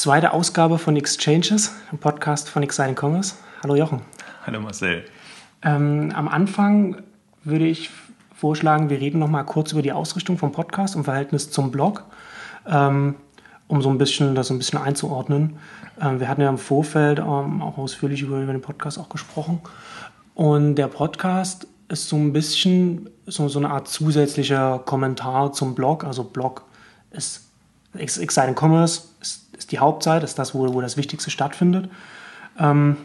zweite Ausgabe von Exchanges, dem Podcast von Exciting Commerce. Hallo Jochen. Hallo Marcel. Ähm, am Anfang würde ich vorschlagen, wir reden noch mal kurz über die Ausrichtung vom Podcast im Verhältnis zum Blog, ähm, um so ein bisschen das ein bisschen einzuordnen. Ähm, wir hatten ja im Vorfeld ähm, auch ausführlich über, über den Podcast auch gesprochen. Und der Podcast ist so ein bisschen so, so eine Art zusätzlicher Kommentar zum Blog. Also Blog ist Exciting Commerce, ist, ist, die Hauptseite, ist das, wo, wo das Wichtigste stattfindet. Ähm,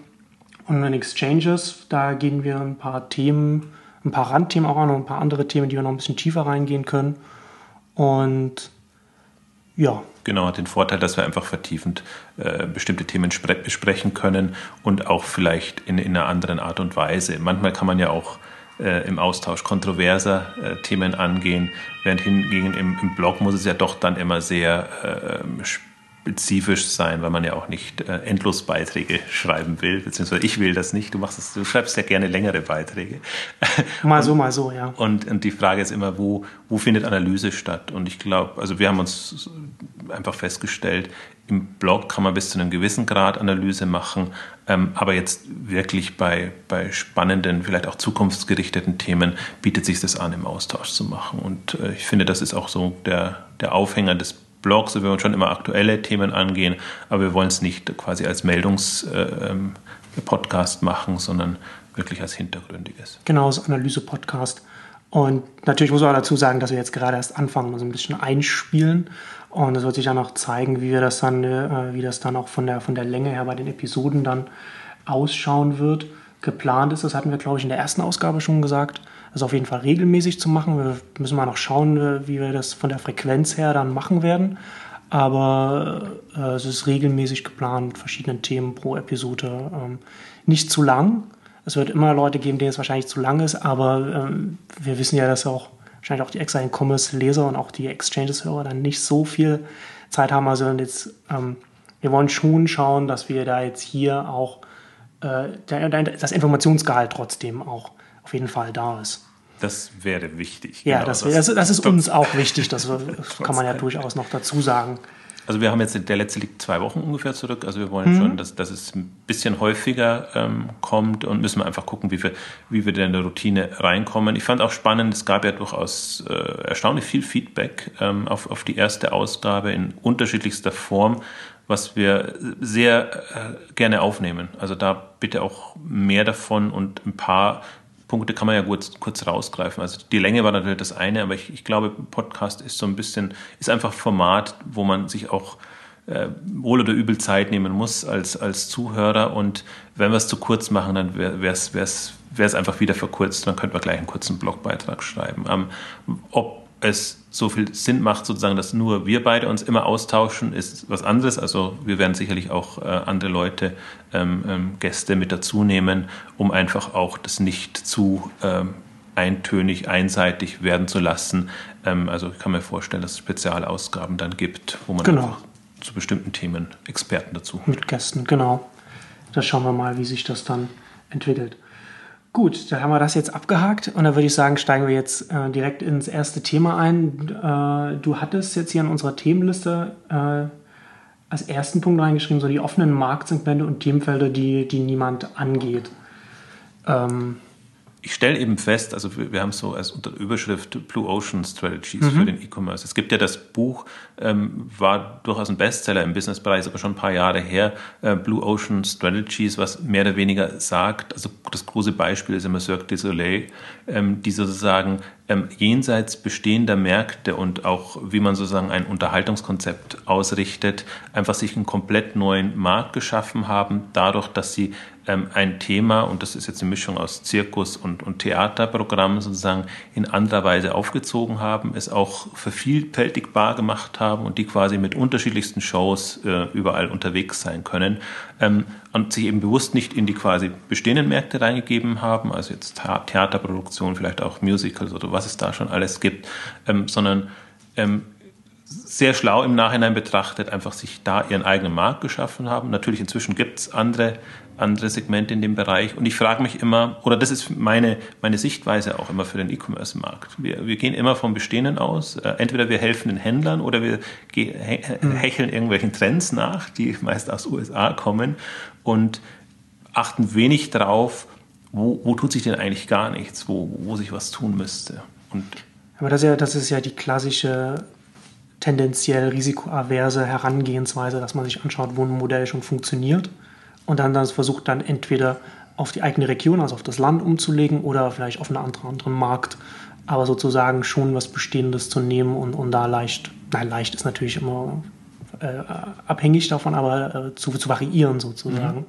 und in Exchanges, da gehen wir ein paar Themen, ein paar Randthemen auch an und ein paar andere Themen, die wir noch ein bisschen tiefer reingehen können. Und ja. Genau, hat den Vorteil, dass wir einfach vertiefend äh, bestimmte Themen besprechen können und auch vielleicht in, in, einer anderen Art und Weise. Manchmal kann man ja auch äh, im Austausch kontroverser äh, Themen angehen, während hingegen im, im, Blog muss es ja doch dann immer sehr äh, spezifisch sein, weil man ja auch nicht äh, endlos Beiträge schreiben will, beziehungsweise ich will das nicht. Du machst es, du schreibst ja gerne längere Beiträge. Mal so, mal so, ja. Und, und die Frage ist immer, wo, wo findet Analyse statt? Und ich glaube, also wir haben uns einfach festgestellt, im Blog kann man bis zu einem gewissen Grad Analyse machen, ähm, aber jetzt wirklich bei, bei spannenden, vielleicht auch zukunftsgerichteten Themen bietet sich das an, im Austausch zu machen. Und äh, ich finde, das ist auch so der, der Aufhänger des Blogs, wir wollen schon immer aktuelle Themen angehen, aber wir wollen es nicht quasi als Meldungspodcast äh, machen, sondern wirklich als hintergründiges. Genau, als Analyse-Podcast. Und natürlich muss man auch dazu sagen, dass wir jetzt gerade erst anfangen, so ein bisschen einspielen. Und es wird sich dann auch zeigen, wie wir das dann, äh, wie das dann auch von der, von der Länge her bei den Episoden dann ausschauen wird. Geplant ist, das hatten wir, glaube ich, in der ersten Ausgabe schon gesagt, das auf jeden Fall regelmäßig zu machen. Wir müssen mal noch schauen, äh, wie wir das von der Frequenz her dann machen werden. Aber äh, es ist regelmäßig geplant mit verschiedenen Themen pro Episode. Ähm, nicht zu lang. Es wird immer Leute geben, denen es wahrscheinlich zu lang ist, aber ähm, wir wissen ja, dass auch wahrscheinlich auch die Exile Commerce Leser und auch die Exchanges Hörer dann nicht so viel Zeit haben. Also jetzt, ähm, wir wollen schon schauen, dass wir da jetzt hier auch äh, das Informationsgehalt trotzdem auch auf jeden Fall da ist. Das wäre wichtig. Ja, genau, das, das, das, ist uns auch wichtig, das kann man ja durchaus noch dazu sagen. Also wir haben jetzt, der letzte liegt zwei Wochen ungefähr zurück. Also wir wollen mhm. schon, dass, dass es ein bisschen häufiger ähm, kommt und müssen wir einfach gucken, wie wir, wie wir denn in der Routine reinkommen. Ich fand auch spannend, es gab ja durchaus äh, erstaunlich viel Feedback ähm, auf, auf die erste Ausgabe in unterschiedlichster Form, was wir sehr äh, gerne aufnehmen. Also da bitte auch mehr davon und ein paar Punkte kann man ja kurz, kurz rausgreifen. Also die Länge war natürlich das eine, aber ich, ich glaube, Podcast ist so ein bisschen, ist einfach Format, wo man sich auch äh, wohl oder übel Zeit nehmen muss als, als Zuhörer. Und wenn wir es zu kurz machen, dann wäre es einfach wieder verkürzt. Dann könnten wir gleich einen kurzen Blogbeitrag schreiben. Ähm, ob es so viel Sinn macht, sozusagen, dass nur wir beide uns immer austauschen, ist was anderes. Also wir werden sicherlich auch äh, andere Leute, ähm, ähm, Gäste mit dazu nehmen, um einfach auch das nicht zu ähm, eintönig, einseitig werden zu lassen. Ähm, also ich kann mir vorstellen, dass es Spezialausgaben dann gibt, wo man genau. zu bestimmten Themen Experten dazu. Mit Gästen, genau. Da schauen wir mal, wie sich das dann entwickelt. Gut, dann haben wir das jetzt abgehakt und dann würde ich sagen, steigen wir jetzt äh, direkt ins erste Thema ein. Äh, du hattest jetzt hier in unserer Themenliste äh, als ersten Punkt reingeschrieben, so die offenen Marktsegmente und Themenfelder, die, die niemand angeht. Ähm, ich stelle eben fest, also wir, haben so als unter Überschrift Blue Ocean Strategies mhm. für den E-Commerce. Es gibt ja das Buch, ähm, war durchaus ein Bestseller im Businessbereich, aber schon ein paar Jahre her, äh, Blue Ocean Strategies, was mehr oder weniger sagt, also das große Beispiel ist immer Cirque du Soleil, ähm, die sozusagen ähm, jenseits bestehender Märkte und auch wie man sozusagen ein Unterhaltungskonzept ausrichtet, einfach sich einen komplett neuen Markt geschaffen haben, dadurch, dass sie ähm, ein Thema, und das ist jetzt eine Mischung aus Zirkus und, und Theaterprogramm sozusagen, in anderer Weise aufgezogen haben, es auch vervielfältigbar gemacht haben und die quasi mit unterschiedlichsten Shows äh, überall unterwegs sein können ähm, und sich eben bewusst nicht in die quasi bestehenden Märkte reingegeben haben, also jetzt Theaterproduktion, vielleicht auch Musicals oder was es da schon alles gibt, ähm, sondern ähm, sehr schlau im Nachhinein betrachtet, einfach sich da ihren eigenen Markt geschaffen haben. Natürlich inzwischen gibt es andere, andere Segmente in dem Bereich. Und ich frage mich immer, oder das ist meine, meine Sichtweise auch immer für den E-Commerce-Markt. Wir, wir gehen immer vom Bestehenden aus. Äh, entweder wir helfen den Händlern oder wir mhm. hecheln irgendwelchen Trends nach, die meist aus USA kommen und achten wenig darauf, wo, wo tut sich denn eigentlich gar nichts, wo, wo sich was tun müsste. Und aber das ist, ja, das ist ja die klassische tendenziell risikoaverse Herangehensweise, dass man sich anschaut, wo ein Modell schon funktioniert und dann das versucht dann entweder auf die eigene Region, also auf das Land umzulegen oder vielleicht auf einen anderen, anderen Markt, aber sozusagen schon was Bestehendes zu nehmen und, und da leicht, nein, leicht ist natürlich immer äh, abhängig davon, aber äh, zu, zu variieren sozusagen. Mhm.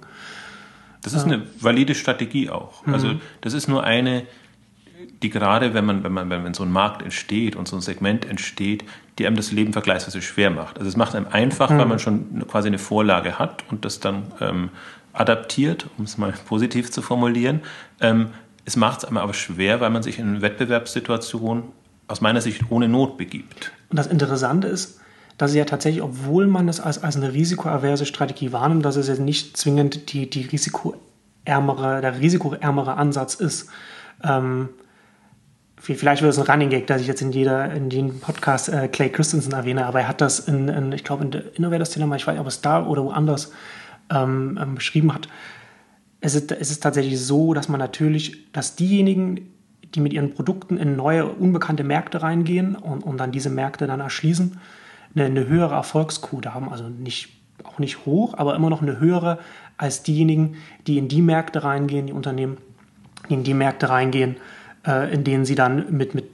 Das ist eine valide Strategie auch. Also mhm. das ist nur eine, die gerade, wenn man, wenn man, wenn so ein Markt entsteht und so ein Segment entsteht, die einem das Leben vergleichsweise schwer macht. Also es macht einem einfach, mhm. weil man schon quasi eine Vorlage hat und das dann ähm, adaptiert, um es mal positiv zu formulieren. Ähm, es macht es einem aber schwer, weil man sich in eine Wettbewerbssituation aus meiner Sicht ohne Not begibt. Und das Interessante ist, dass es ja tatsächlich, obwohl man es als, als eine risikoaverse Strategie wahrnimmt, dass es ja nicht zwingend die, die risikoärmere, der risikoärmere Ansatz ist. Ähm, vielleicht wird es ein Running Gag, dass ich jetzt in jeder, in jedem Podcast äh, Clay Christensen erwähne, aber er hat das in, in ich glaube, in der Innovators Dilemma, ich weiß nicht, ob es da oder woanders ähm, ähm, beschrieben hat. Es ist, es ist tatsächlich so, dass man natürlich, dass diejenigen, die mit ihren Produkten in neue, unbekannte Märkte reingehen und, und dann diese Märkte dann erschließen, eine, eine höhere Erfolgsquote haben. Also nicht, auch nicht hoch, aber immer noch eine höhere als diejenigen, die in die Märkte reingehen, die Unternehmen, die in die Märkte reingehen, äh, in denen sie dann mit, mit,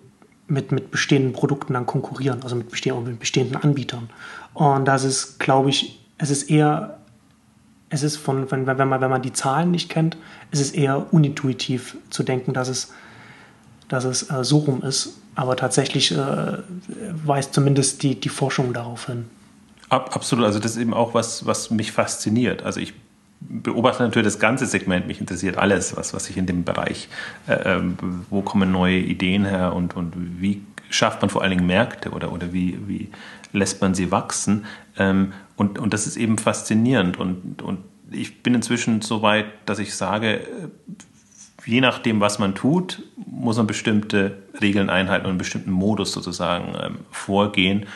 mit, mit bestehenden Produkten dann konkurrieren, also mit, bestehenden, mit bestehenden Anbietern. Und das ist, glaube ich, es ist eher, es ist von, wenn, wenn, man, wenn man die Zahlen nicht kennt, ist es eher unintuitiv zu denken, dass es, dass es äh, so rum ist. Aber tatsächlich äh, weist zumindest die, die Forschung darauf hin. Absolut, also das ist eben auch was, was mich fasziniert. Also ich beobachte natürlich das ganze Segment, mich interessiert alles, was, was sich in dem Bereich, äh, ähm, wo kommen neue Ideen her und, und wie schafft man vor allen Dingen Märkte oder, oder wie, wie lässt man sie wachsen. Ähm, und, und das ist eben faszinierend. Und, und ich bin inzwischen so weit, dass ich sage, äh, je nachdem, was man tut, muss man bestimmte Regeln einhalten und einen bestimmten Modus sozusagen ähm, vorgehen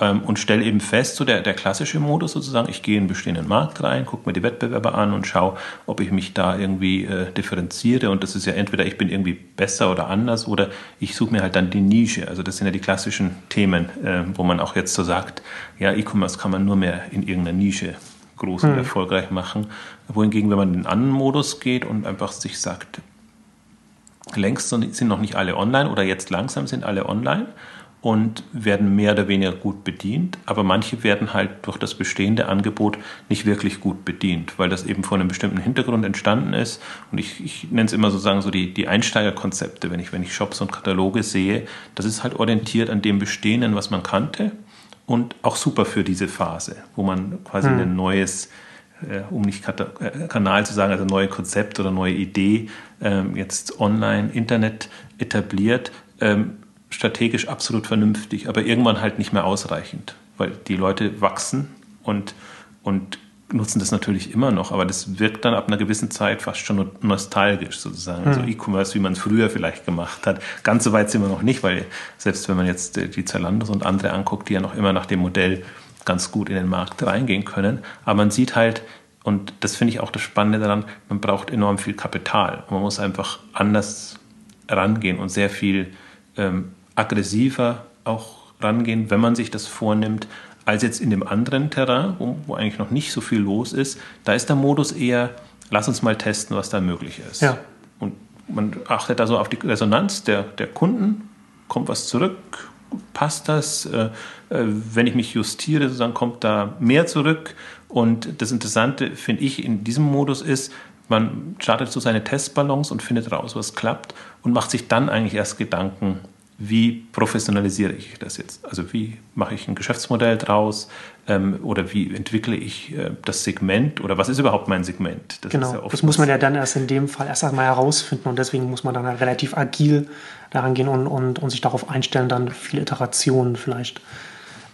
ähm, und stelle eben fest, so der, der klassische Modus sozusagen, ich gehe in einen bestehenden Markt rein, gucke mir die Wettbewerber an und schaue, ob ich mich da irgendwie äh, differenziere. Und das ist ja entweder ich bin irgendwie besser oder anders oder ich suche mir halt dann die Nische. Also das sind ja die klassischen Themen, äh, wo man auch jetzt so sagt, ja, E-Commerce kann man nur mehr in irgendeiner Nische groß und hm. erfolgreich machen. Wohingegen, wenn man in den anderen Modus geht und einfach sich sagt, längst sind noch nicht alle online oder jetzt langsam sind alle online und werden mehr oder weniger gut bedient, aber manche werden halt durch das bestehende Angebot nicht wirklich gut bedient, weil das eben von einem bestimmten Hintergrund entstanden ist. Und ich, ich nenne es immer sozusagen so die, die Einsteigerkonzepte, wenn ich, wenn ich Shops und Kataloge sehe, das ist halt orientiert an dem Bestehenden, was man kannte und auch super für diese Phase, wo man quasi hm. ein neues äh, um nicht äh, Kanal zu sagen, also neue Konzept oder neue Idee ähm, jetzt online, Internet etabliert, ähm, strategisch absolut vernünftig, aber irgendwann halt nicht mehr ausreichend, weil die Leute wachsen und, und nutzen das natürlich immer noch, aber das wirkt dann ab einer gewissen Zeit fast schon nostalgisch sozusagen. Hm. So E-Commerce, wie man es früher vielleicht gemacht hat. Ganz so weit sind wir noch nicht, weil selbst wenn man jetzt die Zalandos und andere anguckt, die ja noch immer nach dem Modell ganz gut in den Markt reingehen können, aber man sieht halt, und das finde ich auch das Spannende daran, man braucht enorm viel Kapital. Man muss einfach anders rangehen und sehr viel ähm, aggressiver auch rangehen, wenn man sich das vornimmt, als jetzt in dem anderen Terrain, wo, wo, eigentlich noch nicht so viel los ist. Da ist der Modus eher, lass uns mal testen, was da möglich ist. Ja. Und man achtet also auf die Resonanz der, der Kunden, kommt was zurück, passt das? Äh, äh, wenn ich mich justiere, dann kommt da mehr zurück. Und das Interessante, finde ich, in diesem Modus ist, man startet so seine Testballons und findet raus, was klappt und macht sich dann eigentlich erst Gedanken, wie professionalisiere ich das jetzt? Also wie mache ich ein Geschäftsmodell draus ähm, oder wie entwickle ich äh, das Segment oder was ist überhaupt mein Segment? Das genau, ja das muss man ja dann erst in dem Fall erst einmal herausfinden und deswegen muss man dann halt relativ agil daran gehen und, und, und sich darauf einstellen, dann viele Iterationen vielleicht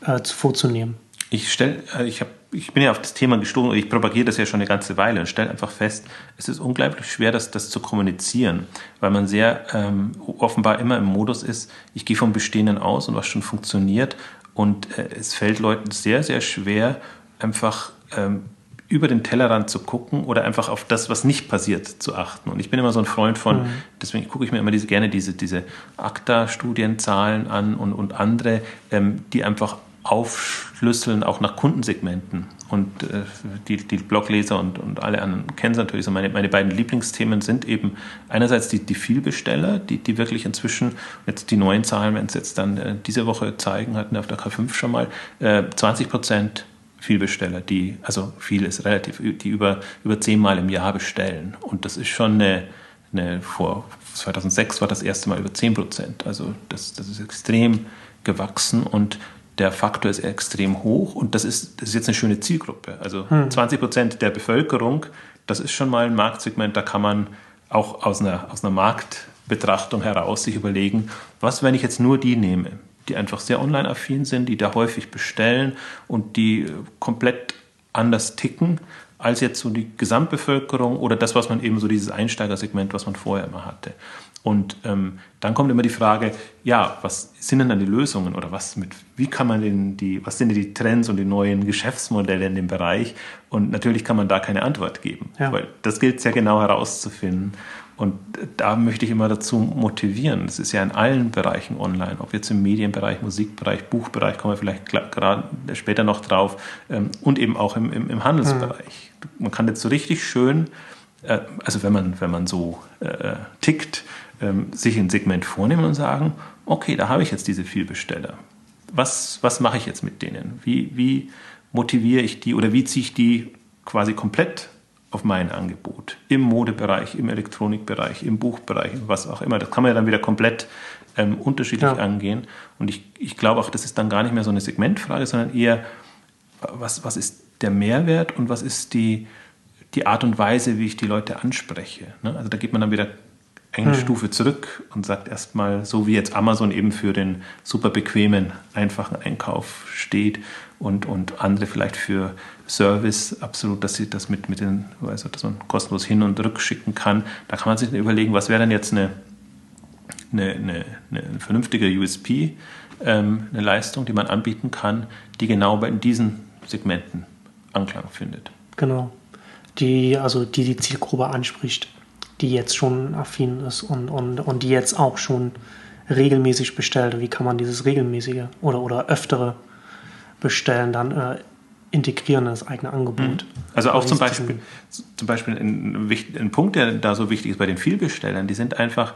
äh, vorzunehmen. Ich stelle, äh, ich habe ich bin ja auf das Thema gestoßen und ich propagiere das ja schon eine ganze Weile und stelle einfach fest, es ist unglaublich schwer, das, das zu kommunizieren, weil man sehr ähm, offenbar immer im Modus ist, ich gehe vom Bestehenden aus und was schon funktioniert und äh, es fällt Leuten sehr, sehr schwer, einfach ähm, über den Tellerrand zu gucken oder einfach auf das, was nicht passiert, zu achten. Und ich bin immer so ein Freund von, mhm. deswegen gucke ich mir immer diese, gerne diese, diese ACTA-Studienzahlen an und, und andere, ähm, die einfach aufschlüsseln, auch nach Kundensegmenten. Und äh, die, die Blogleser und, und alle anderen kennen es natürlich. So meine, meine beiden Lieblingsthemen sind eben einerseits die, die Vielbesteller, die, die wirklich inzwischen, jetzt die neuen Zahlen, wenn es jetzt dann äh, diese Woche zeigen, hatten wir auf der K5 schon mal, äh, 20 Prozent Vielbesteller, die, also viel ist relativ, die über, über zehnmal im Jahr bestellen. Und das ist schon eine, eine, vor 2006 war das erste Mal über 10 Prozent. Also das, das ist extrem gewachsen und der Faktor ist extrem hoch und das ist, das ist jetzt eine schöne Zielgruppe. Also hm. 20 Prozent der Bevölkerung, das ist schon mal ein Marktsegment, da kann man auch aus einer, aus einer Marktbetrachtung heraus sich überlegen, was, wenn ich jetzt nur die nehme, die einfach sehr online-affin sind, die da häufig bestellen und die komplett anders ticken als jetzt so die Gesamtbevölkerung oder das, was man eben so dieses Einsteigersegment, was man vorher immer hatte. Und ähm, dann kommt immer die Frage, ja, was sind denn dann die Lösungen oder was mit, wie kann man denn die, was sind denn die Trends und die neuen Geschäftsmodelle in dem Bereich? Und natürlich kann man da keine Antwort geben, ja. weil das gilt sehr genau herauszufinden. Und da möchte ich immer dazu motivieren. Es ist ja in allen Bereichen online, ob jetzt im Medienbereich, Musikbereich, Buchbereich, kommen wir vielleicht gerade später noch drauf, ähm, und eben auch im, im, im Handelsbereich. Mhm. Man kann jetzt so richtig schön, äh, also wenn man, wenn man so äh, tickt, ähm, sich ein Segment vornehmen und sagen, okay, da habe ich jetzt diese Vielbesteller. Was, was mache ich jetzt mit denen? Wie, wie motiviere ich die oder wie ziehe ich die quasi komplett auf mein Angebot. Im Modebereich, im Elektronikbereich, im Buchbereich, was auch immer. Das kann man ja dann wieder komplett ähm, unterschiedlich ja. angehen. Und ich, ich glaube auch, das ist dann gar nicht mehr so eine Segmentfrage, sondern eher, was, was ist der Mehrwert und was ist die, die Art und Weise, wie ich die Leute anspreche. Ne? Also da geht man dann wieder eine hm. Stufe zurück und sagt erstmal, so wie jetzt Amazon eben für den super bequemen, einfachen Einkauf steht und, und andere vielleicht für Service absolut, dass sie das mit, mit den, also dass man kostenlos hin und rück schicken kann. Da kann man sich überlegen, was wäre denn jetzt eine, eine, eine, eine vernünftige USP, ähm, eine Leistung, die man anbieten kann, die genau bei diesen Segmenten Anklang findet. Genau. Die, also die die Zielgruppe anspricht die jetzt schon affin ist und, und, und die jetzt auch schon regelmäßig bestellt. Wie kann man dieses regelmäßige oder, oder öftere Bestellen dann äh, integrieren in das eigene Angebot? Mhm. Also auch zum Beispiel, zum Beispiel ein, ein Punkt, der da so wichtig ist bei den Vielbestellern, die sind einfach,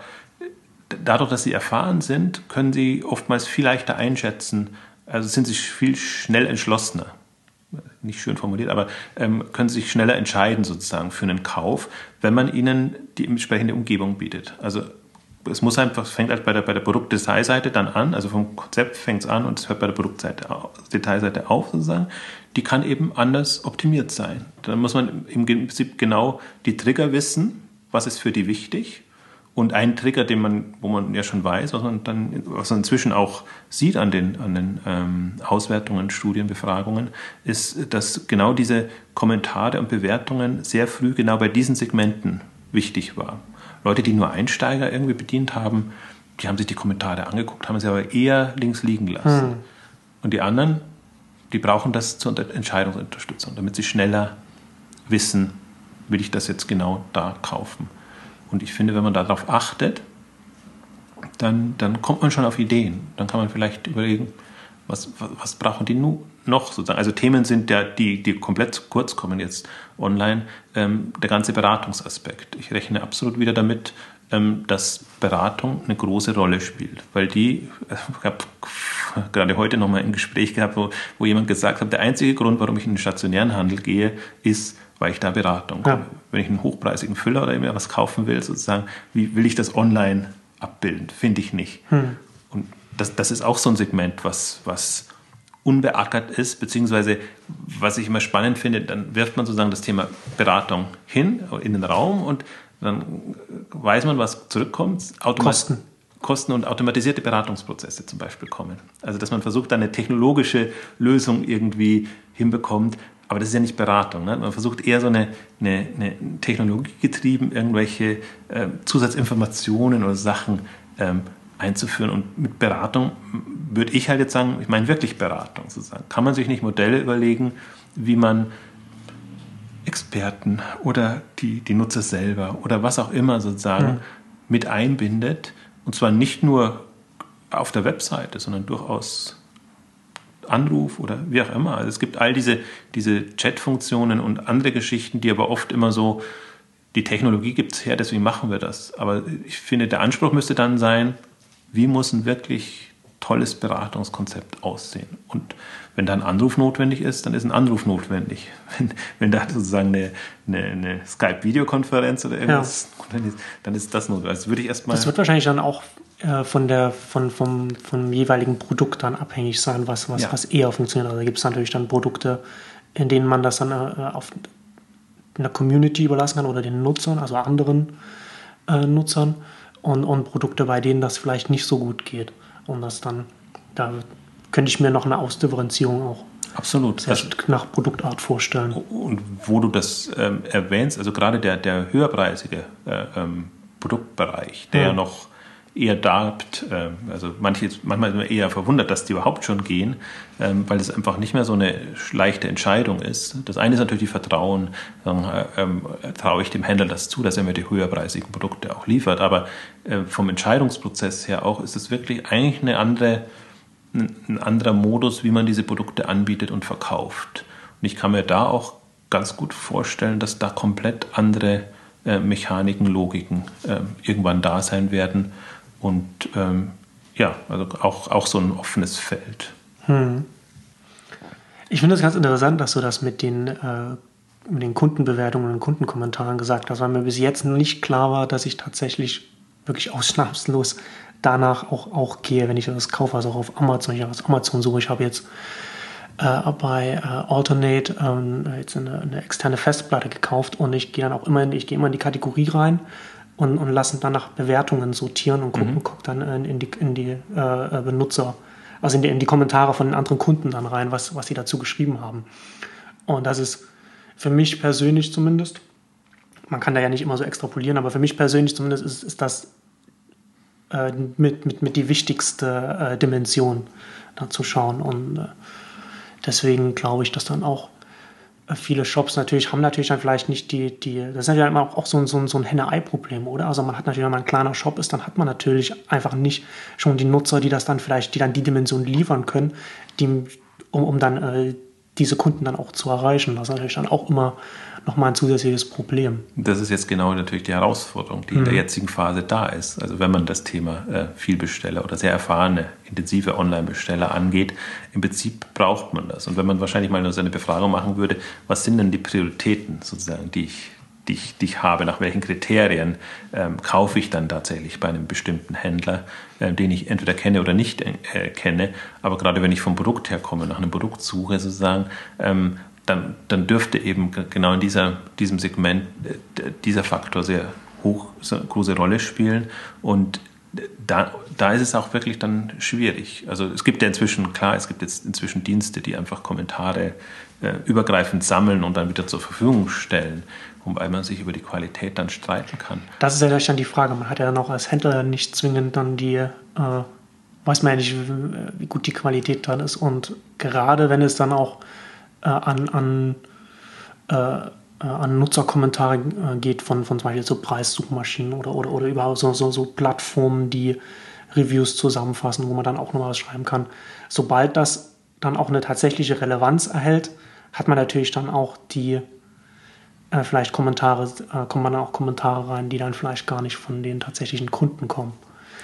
dadurch, dass sie erfahren sind, können sie oftmals viel leichter einschätzen, also sind sie viel schnell entschlossener nicht schön formuliert, aber ähm, können sich schneller entscheiden sozusagen für einen Kauf, wenn man ihnen die entsprechende Umgebung bietet. Also es muss einfach, fängt halt bei der, bei der Produktdetailseite dann an, also vom Konzept fängt es an und es hört bei der Produktdetailseite auf sozusagen. Die kann eben anders optimiert sein. Dann muss man im Prinzip genau die Trigger wissen, was ist für die wichtig und ein Trigger, den man, wo man ja schon weiß, was man dann, was man inzwischen auch sieht an den, an den ähm, Auswertungen, Studien, Befragungen, ist, dass genau diese Kommentare und Bewertungen sehr früh genau bei diesen Segmenten wichtig waren. Leute, die nur Einsteiger irgendwie bedient haben, die haben sich die Kommentare angeguckt, haben sie aber eher links liegen lassen. Hm. Und die anderen, die brauchen das zur Entscheidungsunterstützung, damit sie schneller wissen, will ich das jetzt genau da kaufen. Und ich finde, wenn man darauf achtet, dann, dann kommt man schon auf Ideen. Dann kann man vielleicht überlegen, was, was brauchen die noch sozusagen? Also Themen sind ja, die, die komplett zu kurz kommen jetzt online, ähm, der ganze Beratungsaspekt. Ich rechne absolut wieder damit, ähm, dass Beratung eine große Rolle spielt, weil die, ich habe gerade heute nochmal ein Gespräch gehabt, wo, wo jemand gesagt hat, der einzige Grund, warum ich in den stationären Handel gehe, ist, weil ich da Beratung ja. Wenn ich einen hochpreisigen Füller oder mir was kaufen will, sozusagen, wie will ich das online abbilden? Finde ich nicht. Hm. Und das, das ist auch so ein Segment, was, was unbeackert ist, beziehungsweise was ich immer spannend finde, dann wirft man sozusagen das Thema Beratung hin in den Raum und dann weiß man, was zurückkommt. Kosten. Kosten- und automatisierte Beratungsprozesse zum Beispiel kommen. Also dass man versucht, eine technologische Lösung irgendwie hinbekommt, aber das ist ja nicht Beratung. Ne? Man versucht eher so eine, eine, eine technologiegetrieben irgendwelche äh, Zusatzinformationen oder Sachen ähm, einzuführen. Und mit Beratung würde ich halt jetzt sagen, ich meine wirklich Beratung sozusagen. Kann man sich nicht Modelle überlegen, wie man Experten oder die, die Nutzer selber oder was auch immer sozusagen ja. mit einbindet. Und zwar nicht nur auf der Webseite, sondern durchaus Anruf oder wie auch immer. Also es gibt all diese, diese Chat-Funktionen und andere Geschichten, die aber oft immer so, die Technologie gibt es her, deswegen machen wir das. Aber ich finde, der Anspruch müsste dann sein, wie muss ein wirklich tolles Beratungskonzept aussehen? Und wenn da ein Anruf notwendig ist, dann ist ein Anruf notwendig. Wenn, wenn da sozusagen eine, eine, eine Skype-Videokonferenz oder irgendwas ja. notwendig ist, dann ist das notwendig. Also würde ich erstmal. Das wird wahrscheinlich dann auch äh, von der, von, vom, vom jeweiligen Produkt dann abhängig sein, was, was, ja. was eher funktioniert. Also gibt es natürlich dann Produkte, in denen man das dann äh, auf einer Community überlassen kann oder den Nutzern, also anderen äh, Nutzern und, und Produkte, bei denen das vielleicht nicht so gut geht. Und das dann, da könnte ich mir noch eine Ausdifferenzierung auch Absolut. Also, nach Produktart vorstellen. Und wo du das ähm, erwähnst, also gerade der, der höherpreisige äh, ähm, Produktbereich, der ja. noch eher darbt, äh, also manche, manchmal ist man eher verwundert, dass die überhaupt schon gehen, ähm, weil es einfach nicht mehr so eine leichte Entscheidung ist. Das eine ist natürlich die Vertrauen, äh, ähm, traue ich dem Händler das zu, dass er mir die höherpreisigen Produkte auch liefert, aber äh, vom Entscheidungsprozess her auch ist es wirklich eigentlich eine andere, ein anderer Modus, wie man diese Produkte anbietet und verkauft. Und ich kann mir da auch ganz gut vorstellen, dass da komplett andere äh, Mechaniken, Logiken irgendwann da sein werden und ähm, ja, also auch, auch so ein offenes Feld. Hm. Ich finde es ganz interessant, dass du das mit den, äh, mit den Kundenbewertungen und Kundenkommentaren gesagt hast, weil mir bis jetzt nicht klar war, dass ich tatsächlich wirklich ausnahmslos danach auch, auch gehe, wenn ich das kaufe, also auch auf Amazon. Ich habe auf Amazon suche. Ich habe jetzt äh, bei äh, Alternate ähm, jetzt eine, eine, externe Festplatte gekauft und ich gehe dann auch immer in, ich gehe immer in die Kategorie rein und, und lassen dann nach Bewertungen sortieren und gucken, mhm. guck dann in, in die, in die äh, Benutzer, also in die, in die Kommentare von den anderen Kunden dann rein, was, was sie dazu geschrieben haben. Und das ist für mich persönlich zumindest, man kann da ja nicht immer so extrapolieren, aber für mich persönlich zumindest ist, ist das äh, mit, mit, mit die wichtigste äh, Dimension da zu schauen. Und äh, deswegen glaube ich, dass dann auch viele Shops natürlich haben natürlich dann vielleicht nicht die, die das ist ja immer auch so ein, so ein, so ein Henne-Ei-Problem, oder? Also man hat natürlich, wenn man ein kleiner Shop ist, dann hat man natürlich einfach nicht schon die Nutzer, die das dann vielleicht, die dann die Dimension liefern können, die, um, um dann äh, diese Kunden dann auch zu erreichen. Das ist natürlich dann auch immer nochmal ein zusätzliches Problem. Das ist jetzt genau natürlich die Herausforderung, die mhm. in der mhm. jetzigen Phase da ist. Also wenn man das Thema äh, Vielbesteller oder sehr erfahrene, intensive Online-Besteller angeht, im Prinzip braucht man das. Und wenn man wahrscheinlich mal nur so eine Befragung machen würde, was sind denn die Prioritäten sozusagen, die ich die ich, die ich habe, nach welchen Kriterien ähm, kaufe ich dann tatsächlich bei einem bestimmten Händler, äh, den ich entweder kenne oder nicht äh, kenne. Aber gerade wenn ich vom Produkt her komme, nach einem Produkt suche sozusagen, ähm, dann, dann dürfte eben genau in dieser, diesem Segment äh, dieser Faktor sehr hoch, eine große Rolle spielen. Und da, da ist es auch wirklich dann schwierig. Also es gibt ja inzwischen, klar, es gibt jetzt inzwischen Dienste, die einfach Kommentare äh, übergreifend sammeln und dann wieder zur Verfügung stellen, wobei man sich über die Qualität dann streiten kann. Das ist ja dann die Frage. Man hat ja dann auch als Händler nicht zwingend dann die, äh, weiß man ja nicht, wie gut die Qualität dann ist. Und gerade wenn es dann auch äh, an, an, äh, äh, an Nutzerkommentare geht von, von zum Beispiel so Preissuchmaschinen oder, oder, oder überhaupt so, so, so Plattformen, die Reviews zusammenfassen, wo man dann auch nochmal was schreiben kann. Sobald das dann auch eine tatsächliche Relevanz erhält, hat man natürlich dann auch die äh, vielleicht Kommentare, äh, kommen dann auch Kommentare rein, die dann vielleicht gar nicht von den tatsächlichen Kunden kommen.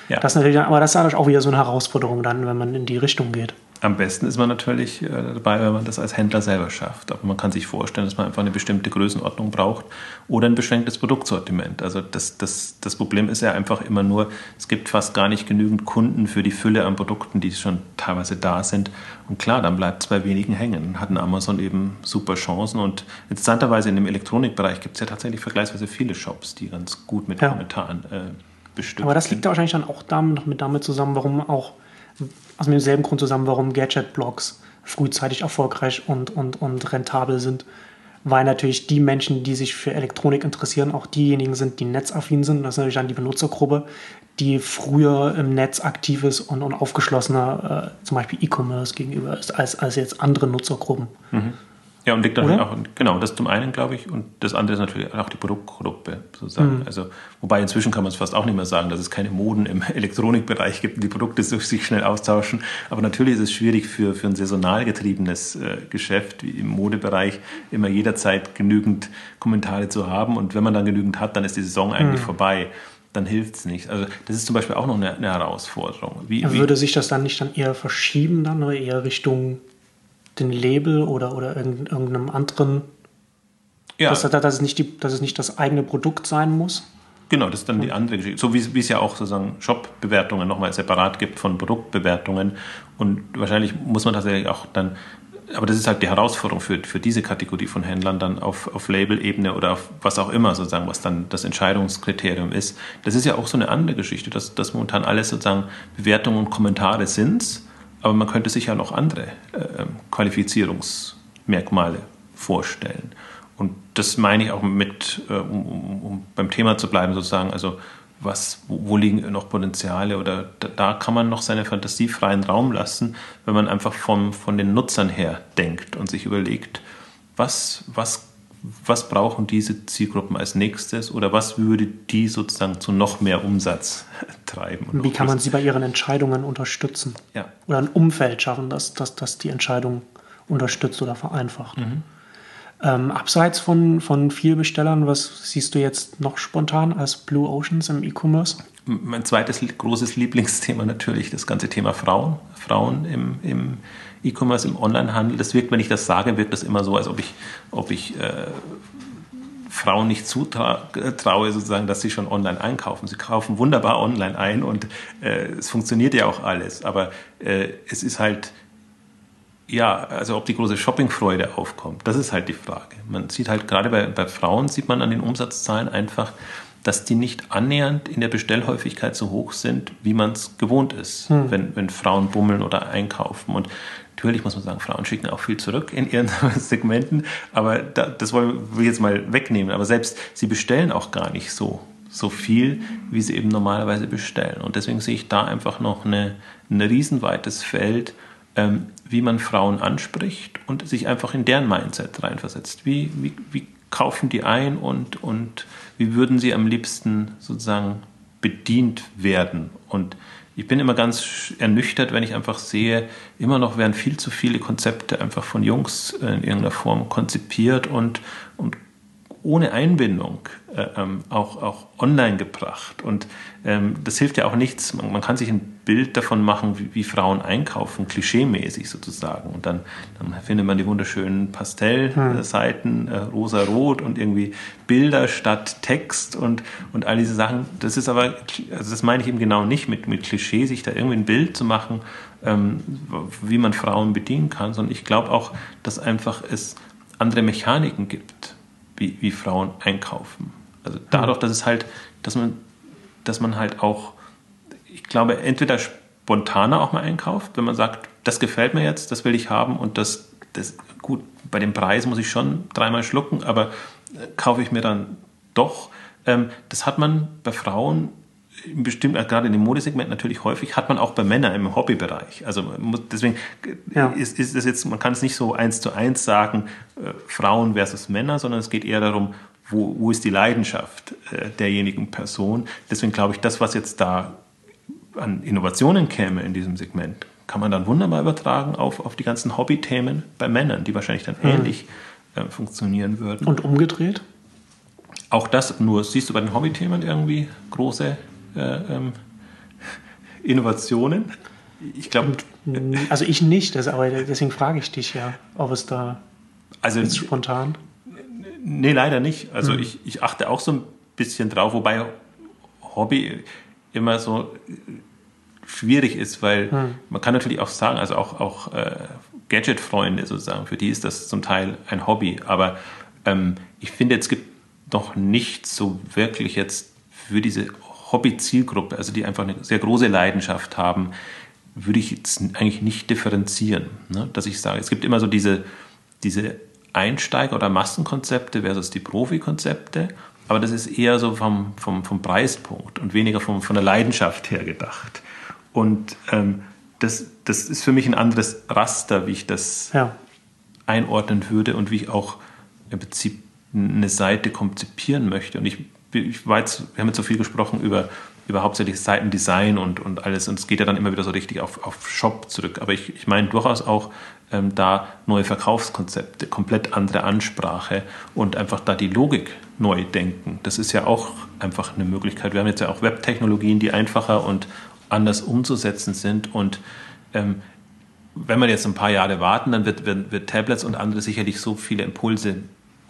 Ja. Das natürlich, aber das ist natürlich auch wieder so eine Herausforderung dann, wenn man in die Richtung geht. Am besten ist man natürlich äh, dabei, wenn man das als Händler selber schafft. Aber man kann sich vorstellen, dass man einfach eine bestimmte Größenordnung braucht oder ein beschränktes Produktsortiment. Also das, das, das Problem ist ja einfach immer nur, es gibt fast gar nicht genügend Kunden für die Fülle an Produkten, die schon teilweise da sind. Und klar, dann bleibt es bei wenigen hängen. Hatten Amazon eben super Chancen. Und interessanterweise in dem Elektronikbereich gibt es ja tatsächlich vergleichsweise viele Shops, die ganz gut mit ja. Kommentaren äh, bestückt Aber das liegt ja wahrscheinlich dann auch damit, mit damit zusammen, warum auch, aus demselben Grund zusammen, warum Gadget-Blogs frühzeitig erfolgreich und, und, und rentabel sind. Weil natürlich die Menschen, die sich für Elektronik interessieren, auch diejenigen sind, die netzaffin sind. Das ist natürlich dann die Benutzergruppe, die früher im Netz aktiv ist und, und aufgeschlossener äh, zum Beispiel E-Commerce gegenüber ist, als, als jetzt andere Nutzergruppen. Ja, und liegt dann auch, genau, das zum einen, glaube ich, und das andere ist natürlich auch die Produktgruppe, sozusagen. Also, wobei inzwischen kann man es fast auch nicht mehr sagen, dass es keine Moden im Elektronikbereich gibt und die Produkte sich schnell austauschen. Aber natürlich ist es schwierig für, für ein saisonal getriebenes äh, Geschäft wie im Modebereich immer jederzeit genügend Kommentare zu haben. Und wenn man dann genügend hat, dann ist die Saison eigentlich vorbei. Dann hilft es nicht. Also, das ist zum Beispiel auch noch eine, eine Herausforderung. Wie, wie, Würde sich das dann nicht dann eher verschieben, dann oder eher Richtung den Label oder, oder irgend- irgendeinem anderen, ja. dass, dass, es nicht die, dass es nicht das eigene Produkt sein muss? Genau, das ist dann die andere Geschichte. So wie, wie es ja auch sozusagen Shop-Bewertungen nochmal separat gibt von Produktbewertungen. Und wahrscheinlich muss man tatsächlich auch dann, aber das ist halt die Herausforderung für, für diese Kategorie von Händlern dann auf, auf Label-Ebene oder auf was auch immer sozusagen, was dann das Entscheidungskriterium ist. Das ist ja auch so eine andere Geschichte, dass, dass momentan alles sozusagen Bewertungen und Kommentare sind, aber man könnte sich ja noch andere äh, Qualifizierungsmerkmale vorstellen. Und das meine ich auch mit, äh, um, um, um beim Thema zu bleiben, sozusagen, also was, wo, wo liegen noch Potenziale oder da, da kann man noch seine Fantasie freien Raum lassen, wenn man einfach vom, von den Nutzern her denkt und sich überlegt, was, was, was brauchen diese Zielgruppen als nächstes oder was würde die sozusagen zu noch mehr Umsatz treiben. Und Wie kann man sie bei ihren Entscheidungen unterstützen? Ja. Oder ein Umfeld schaffen, das, das, das die Entscheidung unterstützt oder vereinfacht? Mhm. Ähm, abseits von, von Vielbestellern, was siehst du jetzt noch spontan als Blue Oceans im E-Commerce? Mein zweites großes Lieblingsthema natürlich das ganze Thema Frauen. Frauen im, im E-Commerce, im Onlinehandel. Das wirkt, wenn ich das sage, wirkt das immer so, als ob ich, ob ich äh, Frauen nicht zutraue, sozusagen, dass sie schon online einkaufen. Sie kaufen wunderbar online ein und äh, es funktioniert ja auch alles. Aber äh, es ist halt, ja, also ob die große Shoppingfreude aufkommt, das ist halt die Frage. Man sieht halt gerade bei, bei Frauen, sieht man an den Umsatzzahlen einfach, dass die nicht annähernd in der Bestellhäufigkeit so hoch sind, wie man es gewohnt ist, wenn, wenn Frauen bummeln oder einkaufen. Und natürlich muss man sagen, Frauen schicken auch viel zurück in ihren Segmenten, aber da, das wollen wir jetzt mal wegnehmen. Aber selbst sie bestellen auch gar nicht so, so viel, wie sie eben normalerweise bestellen. Und deswegen sehe ich da einfach noch eine, ein riesenweites Feld, ähm, wie man Frauen anspricht und sich einfach in deren Mindset reinversetzt. Wie, wie, wie kaufen die ein und, und wie würden sie am liebsten sozusagen bedient werden? Und ich bin immer ganz ernüchtert, wenn ich einfach sehe, immer noch werden viel zu viele Konzepte einfach von Jungs in irgendeiner Form konzipiert und, und ohne Einbindung äh, ähm, auch, auch online gebracht. Und ähm, das hilft ja auch nichts. Man, man kann sich ein Bild davon machen, wie, wie Frauen einkaufen, klischeemäßig sozusagen. Und dann, dann findet man die wunderschönen Pastellseiten, äh, rosa-rot und irgendwie Bilder statt Text und, und all diese Sachen. Das ist aber, also das meine ich eben genau nicht mit, mit Klischee, sich da irgendwie ein Bild zu machen, ähm, wie man Frauen bedienen kann, sondern ich glaube auch, dass einfach es andere Mechaniken gibt wie, wie Frauen einkaufen. Also dadurch, dass es halt, dass man, dass man halt auch, ich glaube, entweder spontaner auch mal einkauft, wenn man sagt, das gefällt mir jetzt, das will ich haben und das, das gut, bei dem Preis muss ich schon dreimal schlucken, aber äh, kaufe ich mir dann doch. Ähm, das hat man bei Frauen bestimmt äh, gerade in dem Modesegment natürlich häufig, hat man auch bei Männern im Hobbybereich. Also muss, deswegen äh, Ja. ist, ist das jetzt, man kann es nicht so eins zu eins sagen, äh, Frauen versus Männer, sondern es geht eher darum, wo, wo ist die Leidenschaft äh, derjenigen Person. Deswegen glaube ich, das, was jetzt da an Innovationen käme in diesem Segment, kann man dann wunderbar übertragen auf, auf die ganzen Hobbythemen bei Männern, die wahrscheinlich dann ähnlich äh, funktionieren würden. Und umgedreht? Auch das nur, siehst du bei den Hobbythemen irgendwie große ähm, Innovationen? Ich glaube, Also ich nicht, das, aber deswegen frage ich dich ja, ob es da also jetzt spontan. nee, leider nicht. Also ich, ich achte auch so ein bisschen drauf, wobei Hobby immer so schwierig ist, weil man kann natürlich auch sagen, also auch, auch äh, Gadget-Freunde sozusagen, für die ist das zum Teil ein Hobby, aber ähm, ich finde, es gibt noch nicht so wirklich jetzt für diese Hobby-Zielgruppe, also die einfach eine sehr große Leidenschaft haben, würde ich jetzt eigentlich nicht differenzieren. Ne? Dass ich sage, es gibt immer so diese, diese Einsteiger- oder Massenkonzepte versus die Profi-Konzepte, aber das ist eher so vom, vom, vom Preispunkt und weniger vom, von der Leidenschaft her gedacht. Und ähm, das, das ist für mich ein anderes Raster, wie ich das ja. einordnen würde und wie ich auch im Prinzip eine Seite konzipieren möchte. Und ich, ich weiß, wir haben jetzt so viel gesprochen über, über hauptsächlich Seitendesign und, und alles. Und es geht ja dann immer wieder so richtig auf, auf Shop zurück. Aber ich, ich meine durchaus auch ähm, da neue Verkaufskonzepte, komplett andere Ansprache und einfach da die Logik neu denken. Das ist ja auch einfach eine Möglichkeit. Wir haben jetzt ja auch Webtechnologien, die einfacher und anders umzusetzen sind. Und ähm, wenn wir jetzt ein paar Jahre warten, dann wird, wird, wird Tablets und andere sicherlich so viele Impulse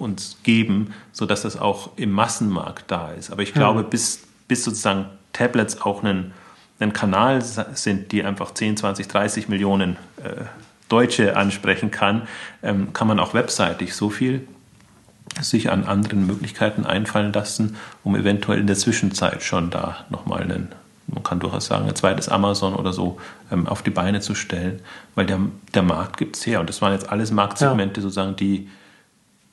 uns geben, sodass das auch im Massenmarkt da ist. Aber ich glaube, mhm. bis, bis sozusagen Tablets auch einen, einen Kanal sind, die einfach 10, 20, 30 Millionen äh, Deutsche ansprechen kann, ähm, kann man auch webseitig so viel sich an anderen Möglichkeiten einfallen lassen, um eventuell in der Zwischenzeit schon da nochmal einen, man kann durchaus sagen, ein zweites Amazon oder so ähm, auf die Beine zu stellen, weil der, der Markt gibt es her. Und das waren jetzt alles Marktsegmente ja. sozusagen, die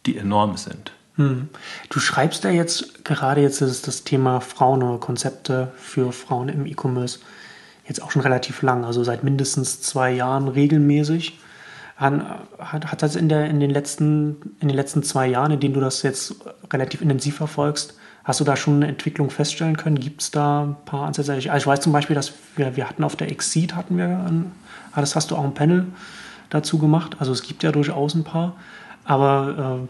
die enorm sind. Hm. Du schreibst ja jetzt gerade jetzt ist das Thema Frauen oder Konzepte für Frauen im E-Commerce jetzt auch schon relativ lang, also seit mindestens zwei Jahren regelmäßig. Hat, hat das in, der, in, den letzten, in den letzten zwei Jahren, in denen du das jetzt relativ intensiv verfolgst, hast du da schon eine Entwicklung feststellen können? Gibt es da ein paar Ansätze? Also ich weiß zum Beispiel, dass wir, wir hatten auf der Exceed hatten wir, ein, das hast du auch ein Panel dazu gemacht. Also es gibt ja durchaus ein paar. Aber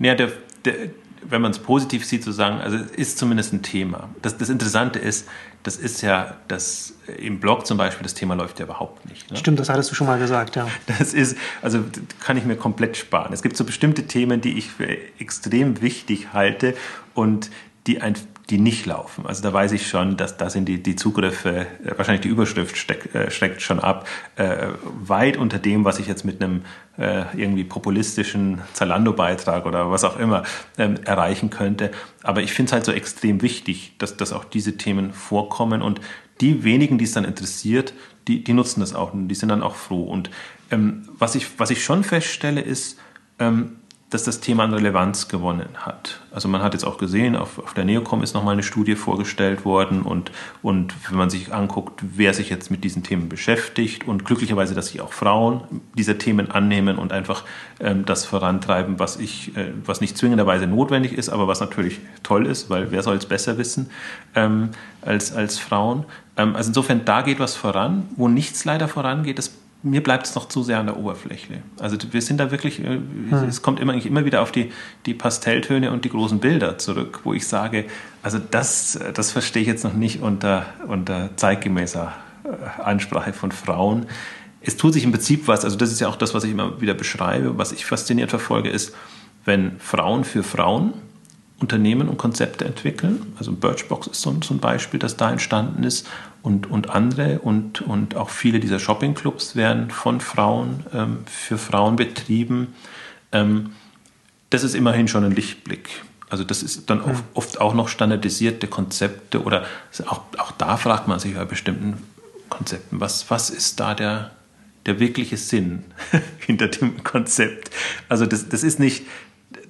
äh ja, der, der, wenn man es positiv sieht, zu sagen, also ist zumindest ein Thema. Das, das Interessante ist, das ist ja, das im Blog zum Beispiel, das Thema läuft ja überhaupt nicht. Ne? Stimmt, das hattest du schon mal gesagt, ja. Das ist, also kann ich mir komplett sparen. Es gibt so bestimmte Themen, die ich für extrem wichtig halte und die ein, die nicht laufen. Also da weiß ich schon, dass da sind die, die Zugriffe, äh, wahrscheinlich die Überschrift steck, äh, steckt schon ab, äh, weit unter dem, was ich jetzt mit einem äh, irgendwie populistischen Zalando-Beitrag oder was auch immer ähm, erreichen könnte. Aber ich finde es halt so extrem wichtig, dass, dass auch diese Themen vorkommen und die wenigen, die es dann interessiert, die, die nutzen das auch und die sind dann auch froh. Und ähm, was, ich, was ich schon feststelle, ist, ähm, dass das Thema an Relevanz gewonnen hat. Also man hat jetzt auch gesehen, auf, auf der Neocom ist nochmal eine Studie vorgestellt worden und, und wenn man sich anguckt, wer sich jetzt mit diesen Themen beschäftigt und glücklicherweise, dass sich auch Frauen dieser Themen annehmen und einfach ähm, das vorantreiben, was ich, äh, was nicht zwingenderweise notwendig ist, aber was natürlich toll ist, weil wer soll es besser wissen ähm, als, als Frauen. Ähm, also insofern, da geht was voran. Wo nichts leider vorangeht, das mir bleibt es noch zu sehr an der Oberfläche. Also wir sind da wirklich, äh, hm. es kommt immer, immer wieder auf die, die Pastelltöne und die großen Bilder zurück, wo ich sage, also das, das verstehe ich jetzt noch nicht unter, unter zeitgemäßer äh, Ansprache von Frauen. Es tut sich im Prinzip was, also das ist ja auch das, was ich immer wieder beschreibe, was ich fasziniert verfolge, ist, wenn Frauen für Frauen Unternehmen und Konzepte entwickeln. Also Birchbox ist so, so ein Beispiel, das da entstanden ist und, und andere und, und auch viele dieser Shoppingclubs werden von Frauen ähm, für Frauen betrieben. Ähm, das ist immerhin schon ein Lichtblick. Also das ist dann oft, oft auch noch standardisierte Konzepte oder auch, auch da fragt man sich bei bestimmten Konzepten, was, was ist da der, der wirkliche Sinn hinter dem Konzept? Also das, das ist nicht,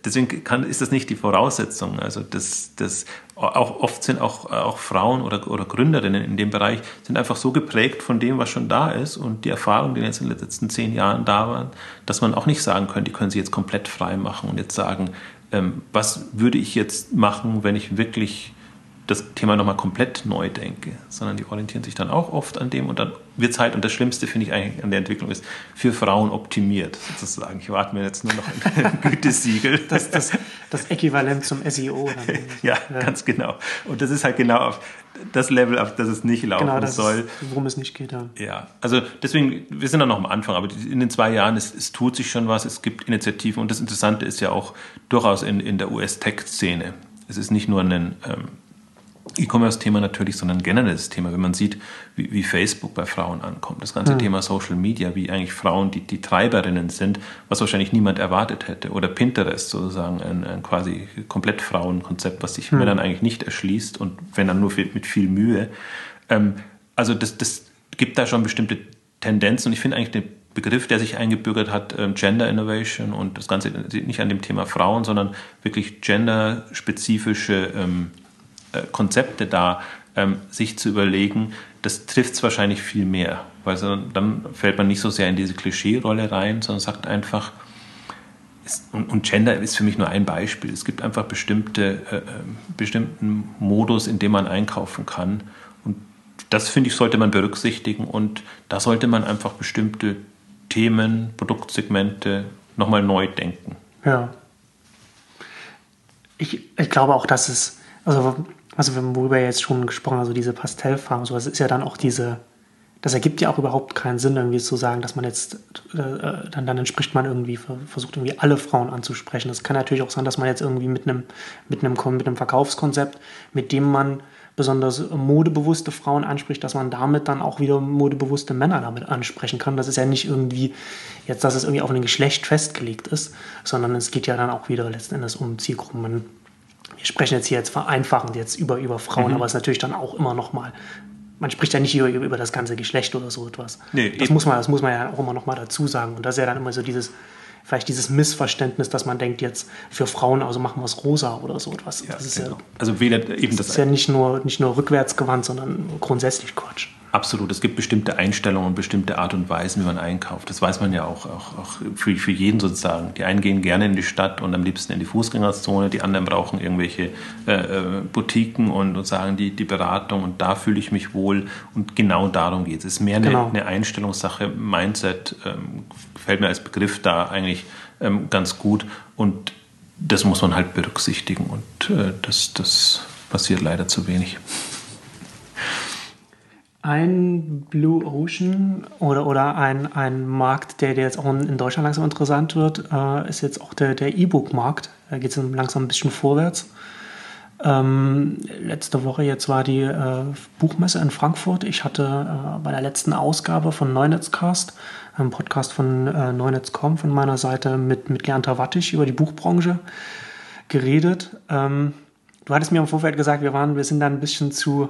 deswegen kann, ist das nicht die Voraussetzung. Also das, das auch oft sind auch, auch Frauen oder, oder Gründerinnen in dem Bereich sind einfach so geprägt von dem, was schon da ist und die Erfahrungen, die jetzt in den letzten zehn Jahren da waren, dass man auch nicht sagen könnte, die können sie jetzt komplett frei machen und jetzt sagen, ähm, was würde ich jetzt machen, wenn ich wirklich das Thema nochmal komplett neu denke, sondern die orientieren sich dann auch oft an dem und dann wird es halt, und das Schlimmste finde ich eigentlich an der Entwicklung ist, für Frauen optimiert sozusagen. Ich warte mir jetzt nur noch ein Gütesiegel. Das, das, das Äquivalent zum SEO. ja, ja, ganz genau. Und das ist halt genau auf das Level, auf das es nicht laufen genau, das soll. Ist, worum es nicht geht. Ja. ja, also deswegen, wir sind dann noch am Anfang, aber in den zwei Jahren, es, es tut sich schon was, es gibt Initiativen und das Interessante ist ja auch durchaus in, in der US-Tech-Szene. Es ist nicht nur ein ähm, E-Commerce-Thema natürlich, sondern generelles Thema. Wenn man sieht, wie, wie Facebook bei Frauen ankommt, das ganze mhm. Thema Social Media, wie eigentlich Frauen die, die Treiberinnen sind, was wahrscheinlich niemand erwartet hätte. Oder Pinterest sozusagen, ein, ein quasi komplett Frauenkonzept, was sich mhm. mir dann eigentlich nicht erschließt und wenn dann nur viel, mit viel Mühe. Ähm, also das, das gibt da schon bestimmte Tendenzen und ich finde eigentlich den Begriff, der sich eingebürgert hat, ähm, Gender Innovation und das Ganze nicht an dem Thema Frauen, sondern wirklich genderspezifische ähm, äh, Konzepte da, ähm, sich zu überlegen, das trifft es wahrscheinlich viel mehr, weil dann fällt man nicht so sehr in diese Klischee-Rolle rein, sondern sagt einfach, und, Gender ist für mich nur ein Beispiel. Es gibt einfach bestimmte, äh, äh bestimmten Modus, in dem man einkaufen kann. Und das, finde ich, sollte man berücksichtigen und da sollte man einfach bestimmte Themen, Produktsegmente nochmal neu denken. Ja. Ich, ich glaube auch, dass es, also, also worüber wir jetzt schon gesprochen haben, also diese Pastellfarben, so, das ist ja dann auch diese, das ergibt ja auch überhaupt keinen Sinn, irgendwie zu sagen, dass man jetzt, äh, äh dann, dann entspricht man irgendwie, versucht irgendwie alle Frauen anzusprechen. Das kann natürlich auch sein, dass man jetzt irgendwie mit einem, mit einem, mit einem Verkaufskonzept, mit dem man besonders modebewusste Frauen anspricht, dass man damit dann auch wieder modebewusste Männer damit ansprechen kann. Das ist ja nicht irgendwie jetzt, dass es irgendwie auf ein Geschlecht festgelegt ist, sondern es geht ja dann auch wieder letzten Endes um Zielgruppen. Wir sprechen jetzt hier jetzt vereinfachend jetzt über, über Frauen, mhm. aber es ist natürlich dann auch immer noch mal man spricht ja nicht über, über das ganze Geschlecht oder so etwas. Nee, das, muss man, das muss man ja auch immer noch mal dazu sagen. Und das ist ja dann immer so dieses, vielleicht dieses Missverständnis, dass man denkt, jetzt für Frauen, also machen wir es rosa oder so etwas. Ja, das ist genau. ja, also weder eben das, das ist ja nicht nur, nicht nur rückwärtsgewandt, sondern grundsätzlich Quatsch. Absolut. Es gibt bestimmte Einstellungen und bestimmte Art und Weisen, wie man einkauft. Das weiß man ja auch, auch, auch für, für jeden sozusagen. Die einen gehen gerne in die Stadt und am liebsten in die Fußgängerzone. Die anderen brauchen irgendwelche äh, äh Boutiquen und, und sagen die, die Beratung und da fühle ich mich wohl. Und genau darum geht es. Es ist mehr eine, genau. eine Einstellungssache. Mindset ähm, gefällt mir als Begriff da eigentlich ähm, ganz gut. Und das muss man halt berücksichtigen. Und äh, das, das passiert leider zu wenig. Ein Blue Ocean oder, oder ein, ein Markt, der, der jetzt auch in Deutschland langsam interessant wird, äh, ist jetzt auch der, E-Book-Markt. Da geht es langsam ein bisschen vorwärts. Ähm, letzte Woche jetzt war die äh, Buchmesse in Frankfurt. Ich hatte äh, bei der letzten Ausgabe von Neunetzcast, einem Podcast von äh, Neunetz.com von meiner Seite, mit, mit Gernta Wattisch über die Buchbranche geredet. Ähm, du hattest mir im Vorfeld gesagt, wir, waren, wir sind da ein bisschen zu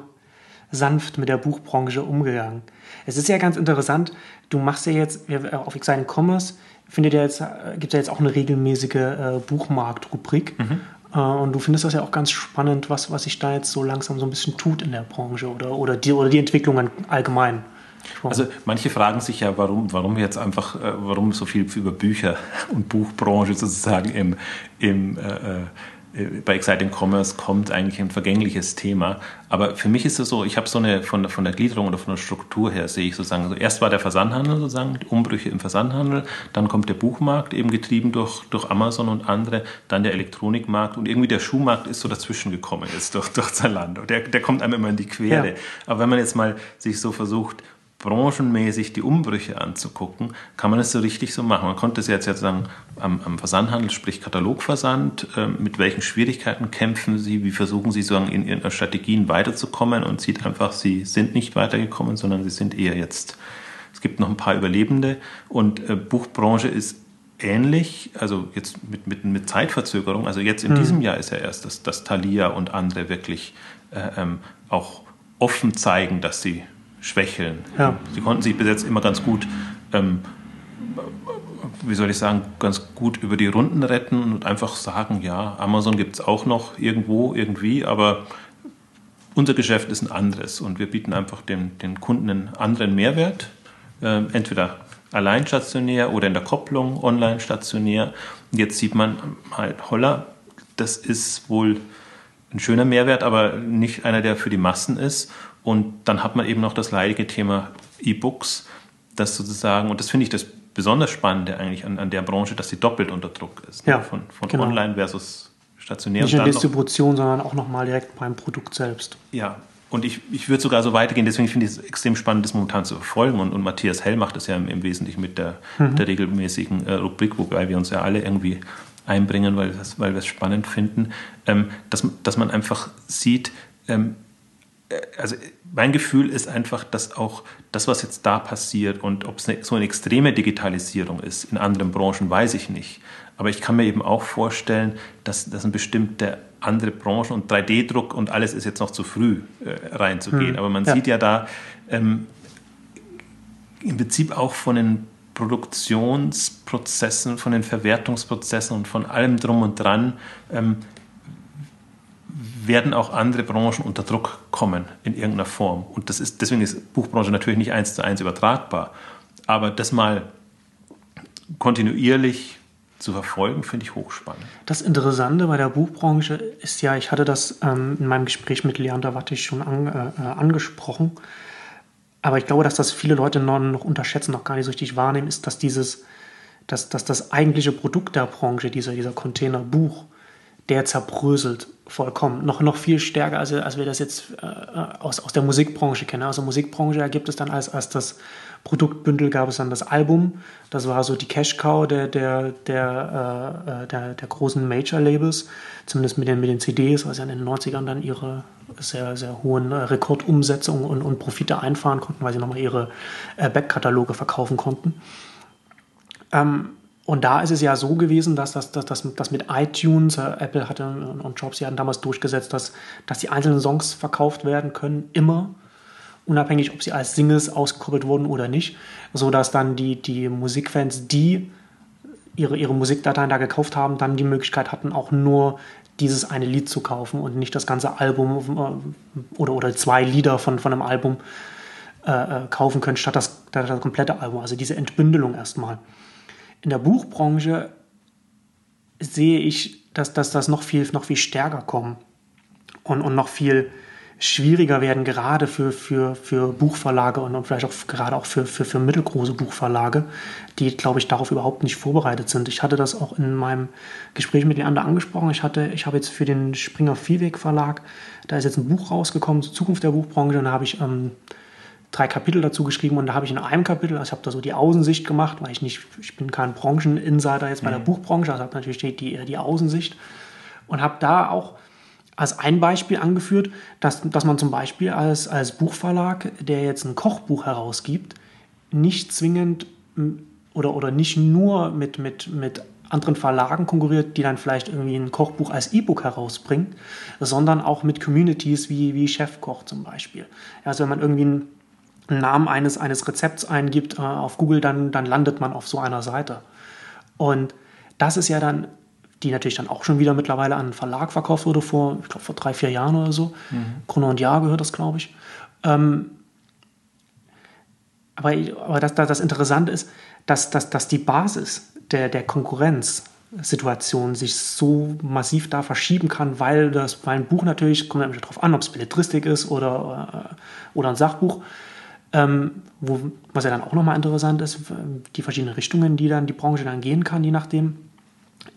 sanft mit der Buchbranche umgegangen. Es ist ja ganz interessant, du machst ja jetzt auf Exciting Commerce, findet ja jetzt, gibt es ja jetzt auch eine regelmäßige äh, Buchmarktrubrik. Mhm. Äh, und du findest das ja auch ganz spannend, was, was sich da jetzt so langsam so ein bisschen tut in der Branche oder, oder, die, oder die Entwicklungen allgemein. Also manche fragen sich ja, warum, warum jetzt einfach, äh, warum so viel über Bücher und Buchbranche sozusagen im, im äh, äh äh, bei Exciting Commerce kommt eigentlich ein vergängliches Thema. Aber für mich ist es so, ich habe so eine, von der, von der Gliederung oder von der Struktur her sehe ich sozusagen, also erst war der Versandhandel sozusagen, Umbrüche im Versandhandel, dann kommt der Buchmarkt, eben getrieben durch, durch Amazon und andere, dann der Elektronikmarkt und irgendwie der Schuhmarkt ist so dazwischen gekommen jetzt durch, durch Zalando. Der, der kommt einem immer in die Quere. Ja. Aber wenn man jetzt mal sich so versucht, branchenmäßig die Umbrüche anzugucken, kann man es so richtig so machen. Man konnte es jetzt, jetzt sagen, am, am Versandhandel, sprich Katalogversand, äh, mit welchen Schwierigkeiten kämpfen Sie, wie versuchen Sie sozusagen in Ihren Strategien weiterzukommen und sieht einfach, Sie sind nicht weitergekommen, sondern Sie sind eher jetzt, es gibt noch ein paar Überlebende und äh, Buchbranche ist ähnlich, also jetzt mit, mit, mit Zeitverzögerung, also jetzt in mhm. diesem Jahr ist ja erst, dass, dass Thalia und andere wirklich äh, ähm, auch offen zeigen, dass sie schwächeln. Ja. Sie konnten sich bis jetzt immer ganz gut, ähm, wie soll ich sagen, ganz gut über die Runden retten und einfach sagen, ja, Amazon gibt es auch noch irgendwo, irgendwie, aber unser Geschäft ist ein anderes und wir bieten einfach den, den Kunden einen anderen Mehrwert, äh, entweder allein stationär oder in der Kopplung online stationär. Und jetzt sieht man halt, holla, das ist wohl ein schöner Mehrwert, aber nicht einer, der für die Massen ist. Und dann hat man eben noch das leidige Thema E-Books, das sozusagen, und das finde ich das besonders Spannende eigentlich an, an der Branche, dass sie doppelt unter Druck ist. Ne? Ja, ne? Von, von genau. online versus stationär. Nicht nur Distribution, noch, sondern auch nochmal direkt beim Produkt selbst. Ja, und ich, ich würde sogar so weitergehen, deswegen finde ich es extrem spannend, das momentan zu verfolgen. Und, und Matthias Hell macht das ja im, im Wesentlichen mit der, mhm. der regelmäßigen äh, Rubrik, wobei wir uns ja alle irgendwie einbringen, weil, das, weil wir es spannend finden, ähm, dass, dass man einfach sieht, ähm, äh, also mein Gefühl ist einfach, dass auch das, was jetzt da passiert und ob es eine, so eine extreme Digitalisierung ist in anderen Branchen, weiß ich nicht. Aber ich kann mir eben auch vorstellen, dass, dass ein bestimmte andere Branchen und 3D-Druck und alles ist jetzt noch zu früh äh, reinzugehen. Hm. Aber man ja. sieht ja da ähm, im Prinzip auch von den Produktionsprozessen, von den Verwertungsprozessen und von allem drum und dran, ähm, werden auch andere Branchen unter Druck kommen in irgendeiner Form. Und das ist, deswegen ist Buchbranche natürlich nicht eins zu eins übertragbar. Aber das mal kontinuierlich zu verfolgen, finde ich hochspannend. Das Interessante bei der Buchbranche ist ja, ich hatte das ähm, in meinem Gespräch mit Leander Wattig schon an, äh, äh, angesprochen, aber ich glaube, dass das viele Leute noch, noch, unterschätzen, noch gar nicht so richtig wahrnehmen, ist, dass dieses, dass, dass das eigentliche Produkt der Branche, dieser, dieser Container Buch, der zerbröselt vollkommen. Noch, noch viel stärker, als, als wir das jetzt äh, aus, aus der Musikbranche kennen. Der Musikbranche ergibt es dann als, als das Produktbündel gab es dann das Album. Das war so die Cash Cow der, der, der, äh, äh der, der, großen Major-Labels, zumindest mit den, mit den CDs, weil sie in den 90ern dann ihre sehr, sehr hohen äh, Rekordumsetzungen und, und Profite einfahren konnten, weil sie nochmal ihre äh, Backkataloge verkaufen konnten. Ähm, und da ist es ja so gewesen, dass das, dass, dass, dass mit iTunes, äh, Apple hatte und Jobs, die hatten damals durchgesetzt, dass, dass die einzelnen Songs verkauft werden können, immer, unabhängig, ob sie als Singles ausgekoppelt wurden oder nicht, sodass dann die, die Musikfans, die ihre, ihre Musikdateien da gekauft haben, dann die Möglichkeit hatten, auch nur dieses eine Lied zu kaufen und nicht das ganze Album äh, oder, oder zwei Lieder von, von einem Album äh, äh kaufen können, statt das, das komplette Album. Also diese Entbündelung erstmal. In der Buchbranche sehe ich, dass, dass das noch viel, noch viel stärker kommt und, und noch viel schwieriger werden, gerade für, für, für Buchverlage und, und vielleicht auch gerade auch für, für, für mittelgroße Buchverlage, die, glaube ich, darauf überhaupt nicht vorbereitet sind. Ich hatte das auch in meinem Gespräch mit Leander angesprochen. Ich, hatte, ich habe jetzt für den Springer Viehweg Verlag, da ist jetzt ein Buch rausgekommen zur Zukunft der Buchbranche und da habe ich ähm, drei Kapitel dazu geschrieben und da habe ich in einem Kapitel, also ich habe da so die Außensicht gemacht, weil ich nicht, ich bin kein Brancheninsider jetzt bei der mhm. Buchbranche, also habe natürlich die, die, die Außensicht und habe da auch als ein Beispiel angeführt, dass, dass man zum Beispiel als, als Buchverlag, der jetzt ein Kochbuch herausgibt, nicht zwingend oder, oder nicht nur mit, mit, mit anderen Verlagen konkurriert, die dann vielleicht irgendwie ein Kochbuch als E-Book herausbringen, sondern auch mit Communities wie, wie Chefkoch zum Beispiel. Also wenn man irgendwie einen Namen eines, eines Rezepts eingibt äh, auf Google, dann, dann landet man auf so einer Seite. Und das ist ja dann, die natürlich dann auch schon wieder mittlerweile an einen Verlag verkauft wurde, vor, ich glaube, vor drei, vier Jahren oder so. Mhm. Chrono und Jahr gehört das, glaube ich. Ähm, aber aber das, das Interessante ist, dass, dass, dass die Basis der, der Konkurrenzsituation sich so massiv da verschieben kann, weil das weil ein Buch natürlich, kommt natürlich darauf an, ob es Belletristik ist oder, äh, oder ein Sachbuch, ähm, wo, was ja dann auch nochmal interessant ist, die verschiedenen Richtungen, die dann die Branche dann gehen kann, je nachdem.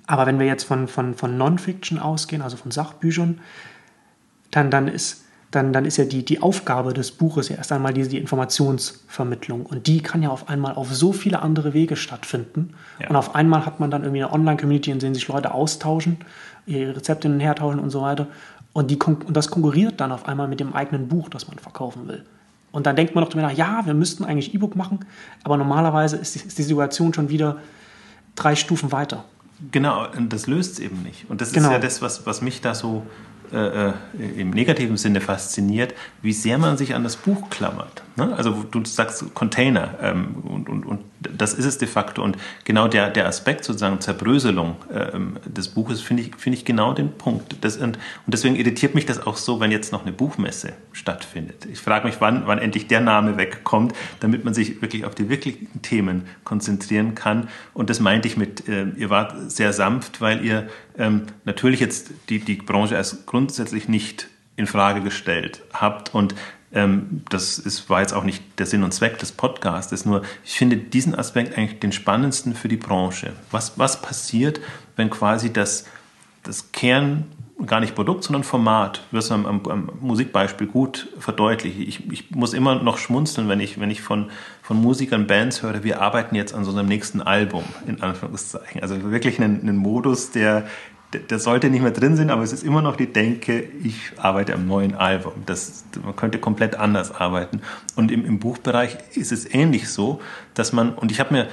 Aber wenn wir jetzt von, von, von Non-Fiction ausgehen, also von Sachbüchern, dann, dann, ist, dann, dann ist ja die, die Aufgabe des Buches ja erst einmal die, die Informationsvermittlung. Und die kann ja auf einmal auf so viele andere Wege stattfinden. Ja. Und auf einmal hat man dann irgendwie eine Online-Community, in der sich Leute austauschen, ihre Rezepte hin und her tauschen und so weiter. Und, die, und das konkurriert dann auf einmal mit dem eigenen Buch, das man verkaufen will. Und dann denkt man noch drüber nach, ja, wir müssten eigentlich E-Book machen, aber normalerweise ist die, ist die, Situation schon wieder drei Stufen weiter. Genau, und das löst es eben nicht. Und das genau. ist ja das, was, was mich da so äh, äh, im negativen Sinne fasziniert, wie sehr man sich an das Buch klammert. Ne? Also du sagst Container ähm, und, und, und das ist es de facto. Und genau der, der Aspekt sozusagen Zerbröselung ähm, des Buches finde ich, finde ich genau den Punkt. Das, und, und deswegen irritiert mich das auch so, wenn jetzt noch eine Buchmesse stattfindet. Ich frage mich, wann, wann endlich der Name wegkommt, damit man sich wirklich auf die wirklichen Themen konzentrieren kann. Und das meinte ich mit, äh, ihr wart sehr sanft, weil ihr ähm, natürlich jetzt die, die Branche als grundsätzlich nicht in Frage gestellt habt und ähm, das ist, war jetzt auch nicht der Sinn und Zweck des Podcasts, nur ich finde diesen Aspekt eigentlich den spannendsten für die Branche. Was, was passiert, wenn quasi das, das Kern, gar nicht Produkt, sondern Format, wirst du am, am, am Musikbeispiel gut verdeutlichen. Ich, ich muss immer noch schmunzeln, wenn ich, wenn ich von, von Musikern, Bands höre, wir arbeiten jetzt an so einem nächsten Album, in Anführungszeichen. Also wirklich einen, einen Modus, der der, sollte nicht mehr drin sein, aber es ist immer noch die Denke, ich arbeite am neuen Album. Das, man könnte komplett anders arbeiten. Und im, im Buchbereich ist es ähnlich so, dass man, und ich habe mir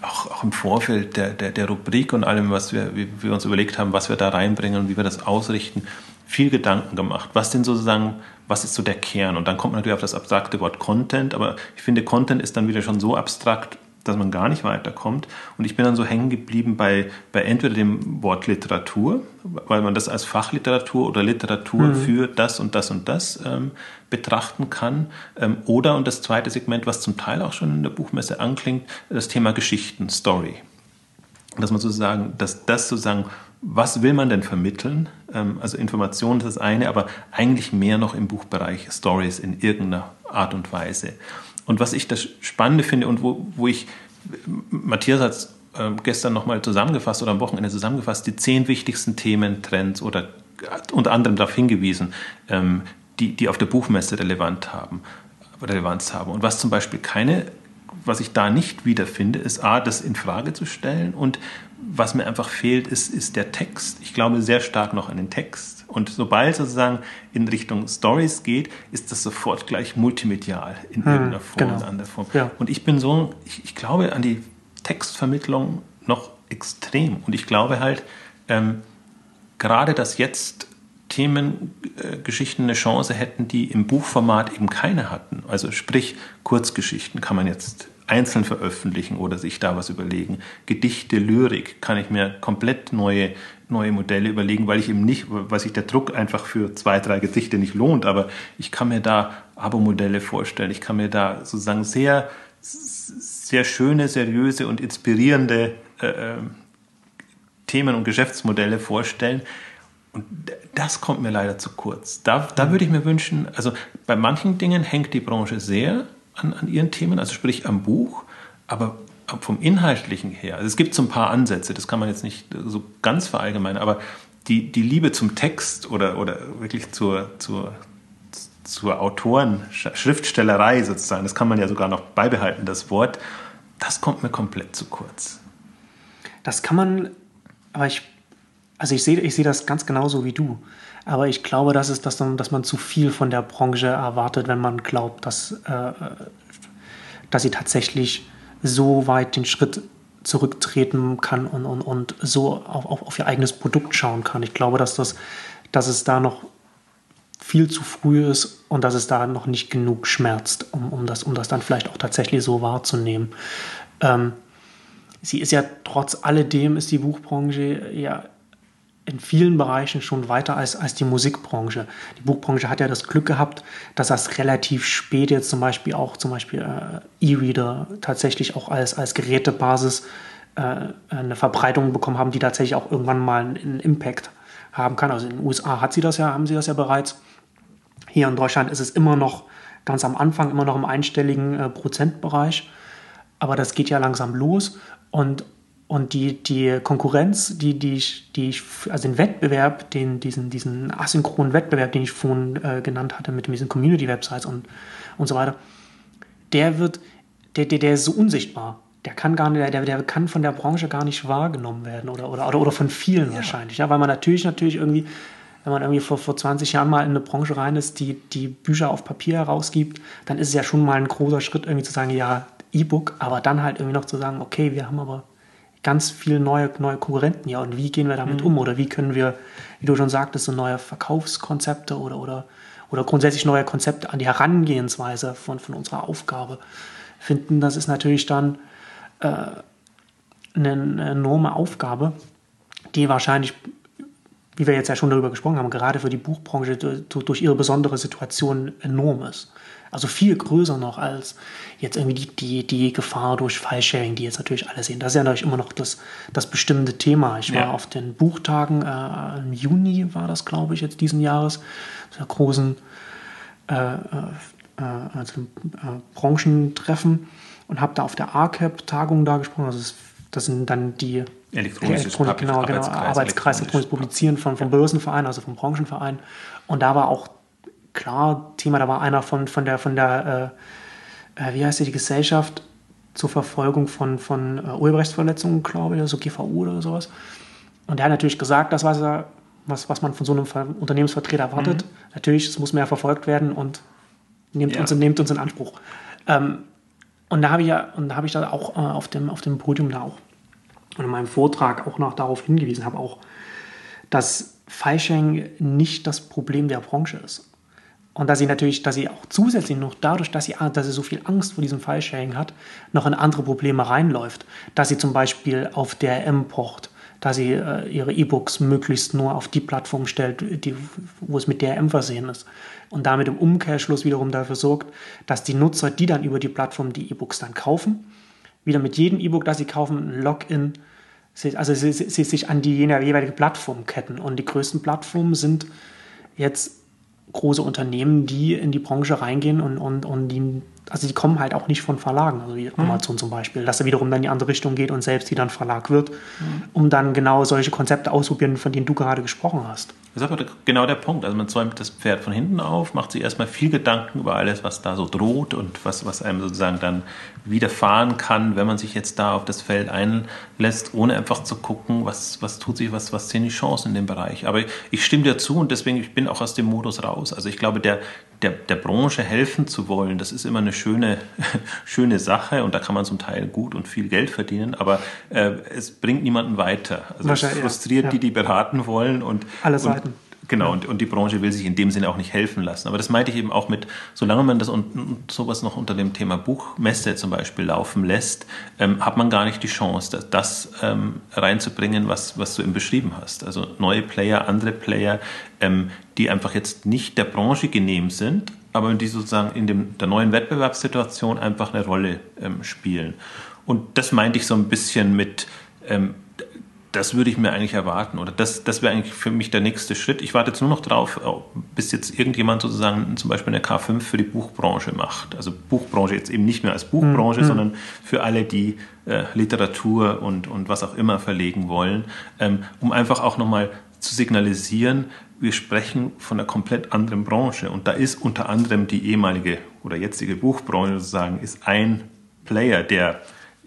auch, auch, im Vorfeld der, der, der, Rubrik und allem, was wir, wie wir uns überlegt haben, was wir da reinbringen und wie wir das ausrichten, viel Gedanken gemacht. Was denn sozusagen, was ist so der Kern? Und dann kommt man natürlich auf das abstrakte Wort Content, aber ich finde, Content ist dann wieder schon so abstrakt, dass man gar nicht weiterkommt. Und ich bin dann so hängen geblieben bei, bei entweder dem Wort Literatur, weil man das als Fachliteratur oder Literatur mhm. für das und das und das ähm, betrachten kann. Ähm, oder, und das zweite Segment, was zum Teil auch schon in der Buchmesse anklingt, das Thema Geschichten, Story. Dass man sozusagen, dass das sozusagen, was will man denn vermitteln? Ähm, also Information ist das eine, aber eigentlich mehr noch im Buchbereich Stories in irgendeiner Art und Weise. Und was ich das Spannende finde und wo, wo ich, Matthias hat es äh, gestern nochmal zusammengefasst oder am Wochenende zusammengefasst, die zehn wichtigsten Themen, Trends oder unter anderem darauf hingewiesen, ähm, die, die auf der Buchmesse relevant haben, Relevanz haben. Und was zum Beispiel keine, was ich da nicht wiederfinde, ist A, das in Frage zu stellen und was mir einfach fehlt, ist, ist der Text. Ich glaube sehr stark noch an den Text. Und sobald sozusagen in Richtung Stories geht, ist das sofort gleich multimedial in hm, irgendeiner Form genau. oder anderer Form. Ja. Und ich bin so, ich, ich, glaube an die Textvermittlung noch extrem. Und ich glaube halt, ähm, gerade dass jetzt Themengeschichten äh, eine Chance hätten, die im Buchformat eben keine hatten. Also sprich, Kurzgeschichten kann man jetzt einzeln veröffentlichen oder sich da was überlegen. Gedichte, Lyrik kann ich mir komplett neue, neue Modelle überlegen, weil ich eben nicht, weil sich der Druck einfach für zwei, drei Gedichte nicht lohnt, aber ich kann mir da Abo-Modelle vorstellen. Ich kann mir da sozusagen sehr, sehr schöne, seriöse und inspirierende äh, ähm, Themen und Geschäftsmodelle vorstellen. Und das kommt mir leider zu kurz. Da, da würde ich mir wünschen, also bei manchen Dingen hängt die Branche sehr an, an ihren Themen, also sprich am Buch, aber vom Inhaltlichen her, also es gibt so ein paar Ansätze, das kann man jetzt nicht so ganz verallgemeinern, aber die, die Liebe zum Text oder, oder wirklich zur, zur, zur Autoren, Schriftstellerei sozusagen, das kann man ja sogar noch beibehalten, das Wort, das kommt mir komplett zu kurz. Das kann man, aber ich, also ich sehe ich seh das ganz genauso wie du. Aber ich glaube, das ist, dass, dass man zu viel von der Branche erwartet, wenn man glaubt, dass, äh, dass sie tatsächlich so weit den Schritt zurücktreten kann und, und, und so auf, auf, auf ihr eigenes Produkt schauen kann. Ich glaube, dass, das, dass es da noch viel zu früh ist und dass es da noch nicht genug schmerzt, um, um, das, um das dann vielleicht auch tatsächlich so wahrzunehmen. Ähm, sie ist ja trotz alledem, ist die Buchbranche ja in vielen Bereichen schon weiter als, als die Musikbranche. Die Buchbranche hat ja das Glück gehabt, dass das relativ spät jetzt zum Beispiel auch zum Beispiel äh, E-Reader tatsächlich auch als, als Gerätebasis äh, eine Verbreitung bekommen haben, die tatsächlich auch irgendwann mal einen, Impact haben kann. Also in den USA hat sie das ja, haben sie das ja bereits. Hier in Deutschland ist es immer noch ganz am Anfang, immer noch im einstelligen äh, Prozentbereich. Aber das geht ja langsam los und und die, die Konkurrenz, die, die, ich, die ich, also den Wettbewerb, den, diesen, diesen asynchronen Wettbewerb, den ich vorhin äh, genannt hatte, mit diesen Community-Websites und, und so weiter, der wird, der, der, der ist so unsichtbar. Der kann gar nicht, der, der kann von der Branche gar nicht wahrgenommen werden oder, oder, oder, oder von vielen ja. wahrscheinlich. Ja, weil man natürlich, natürlich irgendwie, wenn man irgendwie vor, vor 20 Jahren mal in eine Branche rein ist, die, die Bücher auf Papier herausgibt, dann ist es ja schon mal ein großer Schritt, irgendwie zu sagen, ja, E-Book, aber dann halt irgendwie noch zu sagen, okay, wir haben aber ganz viele neue, neue Konkurrenten ja und wie gehen wir damit mhm. um oder wie können wir, wie du schon sagtest, so neue Verkaufskonzepte oder, oder, oder grundsätzlich neue Konzepte an die Herangehensweise von, von unserer Aufgabe finden. Das ist natürlich dann äh, eine enorme Aufgabe, die wahrscheinlich, wie wir jetzt ja schon darüber gesprochen haben, gerade für die Buchbranche durch ihre besondere Situation enorm ist. Also viel größer noch als jetzt irgendwie die, die, die Gefahr durch File-Sharing, die jetzt natürlich alle sehen. Das ist ja natürlich immer noch das, das bestimmte Thema. Ich war ja. auf den Buchtagen, äh, im Juni war das, glaube ich, jetzt diesen Jahres, der großen äh, äh, äh, also, äh, Branchentreffen und habe da auf der ARCAP-Tagung da gesprochen. Also das, das sind dann die Elektronisches Elektronik, genau, genau, Arbeitskreis, Arbeitskreis elektronisches Publizieren von, vom Börsenverein, also vom Branchenverein. Und da war auch klar Thema, da war einer von, von der, von der äh, äh wie heißt die, die Gesellschaft zur Verfolgung von, von äh, Urheberrechtsverletzungen, glaube ich, also GVU oder sowas. Und der hat natürlich gesagt, das, was, er, was, was man von so einem Unternehmensvertreter erwartet. Mhm. Natürlich, es muss mehr verfolgt werden und nehmt, ja. uns, nehmt uns in Anspruch. Ähm, und da habe ich ja, und da habe ich da auch äh, auf, dem, auf dem Podium da auch und in meinem Vortrag auch noch darauf hingewiesen habe, auch, dass Fallschering nicht das Problem der Branche ist. Und dass sie natürlich, dass sie auch zusätzlich noch dadurch, dass sie, dass sie so viel Angst vor diesem File-Sharing hat, noch in andere Probleme reinläuft. Dass sie zum Beispiel auf DRM pocht, dass sie äh, ihre E-Books möglichst nur auf die Plattform stellt, die, wo es mit DRM versehen ist. Und damit im Umkehrschluss wiederum dafür sorgt, dass die Nutzer, die dann über die Plattform die E-Books dann kaufen, wieder mit jedem E-Book, das sie kaufen, ein Login, also sie, sie sich an die jeweilige Plattform ketten. Und die größten Plattformen sind jetzt große Unternehmen, die in die Branche reingehen und, und, und die, also die kommen halt auch nicht von Verlagen, also wie mhm. Amazon zum Beispiel, dass er wiederum dann in die andere Richtung geht und selbst wieder ein Verlag wird, mhm. um dann genau solche Konzepte auszuprobieren, von denen du gerade gesprochen hast. Das ist aber genau der Punkt. Also man zäumt das Pferd von hinten auf, macht sich erstmal viel Gedanken über alles, was da so droht und was, was einem sozusagen dann widerfahren kann, wenn man sich jetzt da auf das Feld einlässt, ohne einfach zu gucken, was, was tut sich, was, was sind die Chancen in dem Bereich. Aber ich stimme dir zu und deswegen, ich bin auch aus dem Modus raus. Also ich glaube, der, der, der Branche helfen zu wollen, das ist immer eine schöne, schöne Sache und da kann man zum Teil gut und viel Geld verdienen, aber äh, es bringt niemanden weiter. Also es frustriert ja. die, die beraten wollen und, Alle Seiten. Und, Genau, und, und die Branche will sich in dem Sinne auch nicht helfen lassen. Aber das meinte ich eben auch mit, solange man das und, sowas noch unter dem Thema Buchmesse zum Beispiel laufen lässt, ähm, hat man gar nicht die Chance, das, das ähm, reinzubringen, was, was du eben beschrieben hast. Also neue Player, andere Player, ähm, die einfach jetzt nicht der Branche genehm sind, aber die sozusagen in dem, der neuen Wettbewerbssituation einfach eine Rolle ähm, spielen. Und das meinte ich so ein bisschen mit, ähm, das würde ich mir eigentlich erwarten oder das, das wäre eigentlich für mich der nächste Schritt. Ich warte jetzt nur noch drauf, bis jetzt irgendjemand sozusagen zum Beispiel eine K5 für die Buchbranche macht. Also Buchbranche jetzt eben nicht mehr als Buchbranche, mhm. sondern für alle, die äh, Literatur und, und was auch immer verlegen wollen, ähm, um einfach auch nochmal zu signalisieren, wir sprechen von einer komplett anderen Branche und da ist unter anderem die ehemalige oder jetzige Buchbranche sozusagen ist ein Player, der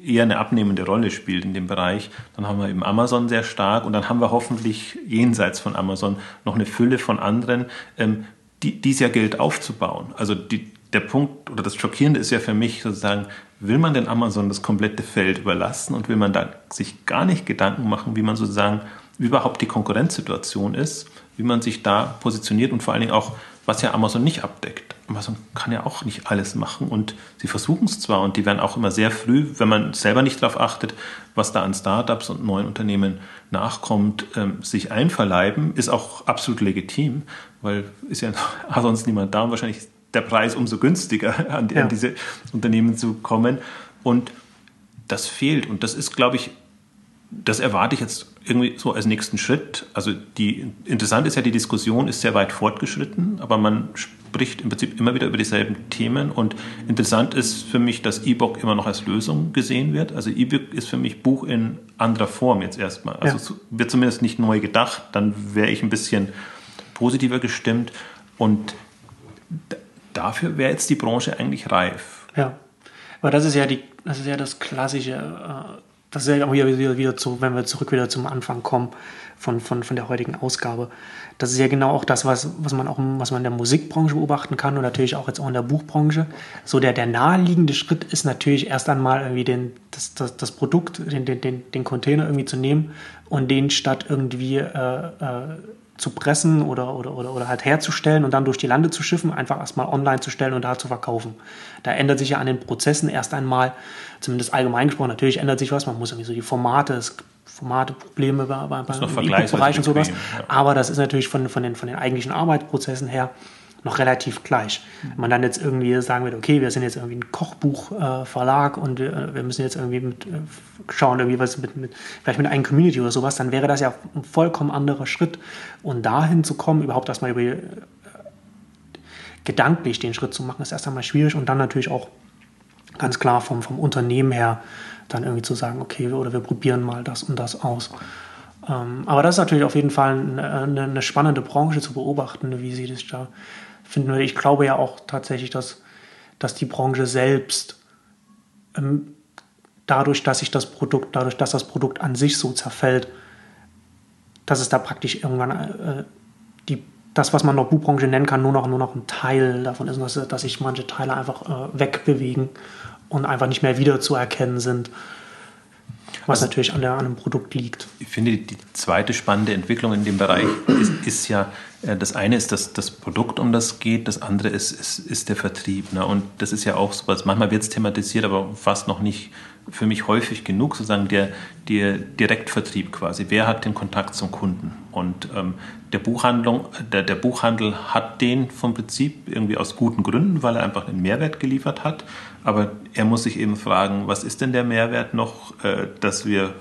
eher eine abnehmende Rolle spielt in dem Bereich. Dann haben wir eben Amazon sehr stark und dann haben wir hoffentlich jenseits von Amazon noch eine Fülle von anderen, ähm, die, dies ja gilt aufzubauen. Also die, der Punkt oder das Schockierende ist ja für mich sozusagen, will man denn Amazon das komplette Feld überlassen und will man da sich gar nicht Gedanken machen, wie man sozusagen wie überhaupt die Konkurrenzsituation ist, wie man sich da positioniert und vor allen Dingen auch, was ja Amazon nicht abdeckt. Amazon kann ja auch nicht alles machen. Und sie versuchen es zwar und die werden auch immer sehr früh, wenn man selber nicht darauf achtet, was da an Startups und neuen Unternehmen nachkommt, ähm, sich einverleiben, ist auch absolut legitim, weil ist ja sonst niemand da und wahrscheinlich der Preis umso günstiger an, ja. an diese Unternehmen zu kommen. Und das fehlt. Und das ist, glaube ich, das erwarte ich jetzt irgendwie so als nächsten Schritt. Also die interessant ist ja, die Diskussion ist sehr weit fortgeschritten, aber man spricht im Prinzip immer wieder über dieselben Themen. Und interessant ist für mich, dass E-Book immer noch als Lösung gesehen wird. Also E-Book ist für mich Buch in anderer Form jetzt erstmal. Also ja. wird zumindest nicht neu gedacht. Dann wäre ich ein bisschen positiver gestimmt. Und dafür wäre jetzt die Branche eigentlich reif. Ja, aber das ist ja die, das ist ja das klassische. Äh das ist ja auch wieder, wieder, wieder zu, wenn wir zurück wieder zum Anfang kommen von, von, von der heutigen Ausgabe. Das ist ja genau auch das, was, was man auch was man in der Musikbranche beobachten kann und natürlich auch jetzt auch in der Buchbranche. So der, der naheliegende Schritt ist natürlich erst einmal irgendwie den, das, das, das Produkt, den, den, den Container irgendwie zu nehmen und den statt irgendwie äh, äh, zu pressen oder, oder, oder, oder halt herzustellen und dann durch die Lande zu schiffen, einfach erstmal online zu stellen und da zu verkaufen. Da ändert sich ja an den Prozessen erst einmal, zumindest allgemein gesprochen, natürlich ändert sich was, man muss irgendwie so die Formate, Formate, Probleme bei, bei, beim E-Book-Bereich und sowas, ja. aber das ist natürlich von, von, den, von den eigentlichen Arbeitsprozessen her noch relativ gleich. Wenn man dann jetzt irgendwie sagen würde, okay, wir sind jetzt irgendwie ein Kochbuchverlag äh, und äh, wir müssen jetzt irgendwie mit, äh, schauen, irgendwie was mit, mit, vielleicht mit einer Community oder sowas, dann wäre das ja ein vollkommen anderer Schritt. Und dahin zu kommen, überhaupt erstmal über äh, gedanklich den Schritt zu machen, ist erst einmal schwierig und dann natürlich auch ganz klar vom, vom Unternehmen her dann irgendwie zu sagen, okay, oder wir probieren mal das und das aus. Ähm, aber das ist natürlich auf jeden Fall eine, eine, spannende Branche zu beobachten, wie sie das da finden würde. Ich glaube ja auch tatsächlich, dass, dass die Branche selbst ähm, dadurch, dass sich das Produkt, dadurch, dass das Produkt an sich so zerfällt, dass es da praktisch irgendwann äh, die, das, was man noch Buchbranche nennen kann, nur noch, nur noch ein Teil davon ist, dass, dass sich manche Teile einfach äh, wegbewegen und einfach nicht mehr wiederzuerkennen sind. Was also, natürlich an, der, an einem Produkt liegt. Ich finde, die zweite spannende Entwicklung in dem Bereich ist, ist ja, äh, das eine ist das, das Produkt, um das geht, das andere ist, ist, ist der Vertrieb. Ne? Und das ist ja auch so was, manchmal wird es thematisiert, aber fast noch nicht für mich häufig genug, sozusagen der, der Direktvertrieb quasi. Wer hat den Kontakt zum Kunden? Und ähm, der, Buchhandlung, der, der Buchhandel hat den vom Prinzip irgendwie aus guten Gründen, weil er einfach einen Mehrwert geliefert hat. Aber er muss sich eben fragen, was ist denn der Mehrwert noch, äh, dass wir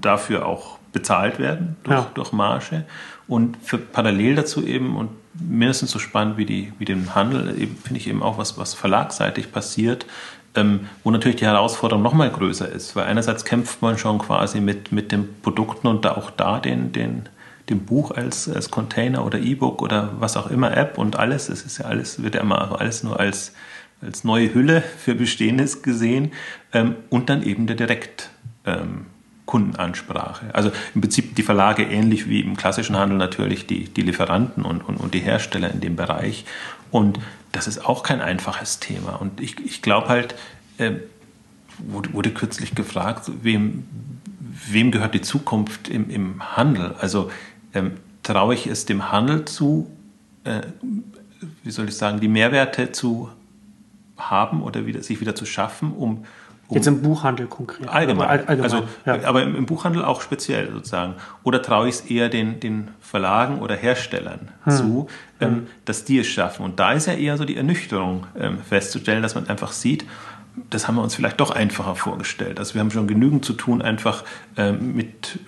dafür auch bezahlt werden durch, ja. durch Marge. Und für parallel dazu eben und mindestens so spannend wie, die, wie den Handel, finde ich eben auch was, was verlagseitig passiert, ähm, wo natürlich die Herausforderung noch mal größer ist, weil einerseits kämpft man schon quasi mit, mit den Produkten und da auch da den, den, dem Buch als, als Container oder E-Book oder was auch immer, App und alles, es ist ja alles, wird ja immer alles nur als, als neue Hülle für Bestehendes gesehen ähm, und dann eben der Direkt. Ähm, Kundenansprache. Also im Prinzip die Verlage ähnlich wie im klassischen Handel natürlich die, die Lieferanten und, und, und die Hersteller in dem Bereich. Und das ist auch kein einfaches Thema. Und ich, ich glaube halt, äh, wurde, wurde, kürzlich gefragt, wem, wem gehört die Zukunft im, im Handel? Also ähm, traue ich es dem Handel zu, äh, wie soll ich sagen, die Mehrwerte zu haben oder wieder, sich wieder zu schaffen, um, um Jetzt im Buchhandel konkret. Allgemein. Aber, allgemein, also, ja. aber im, im, Buchhandel auch speziell sozusagen. Oder traue ich es eher den, den Verlagen oder Herstellern hm. zu, ähm, hm. dass die es schaffen. Und da ist ja eher so die Ernüchterung ähm, festzustellen, dass man einfach sieht, das haben wir uns vielleicht doch einfacher vorgestellt. Also wir haben schon genügend zu tun, einfach ähm, mit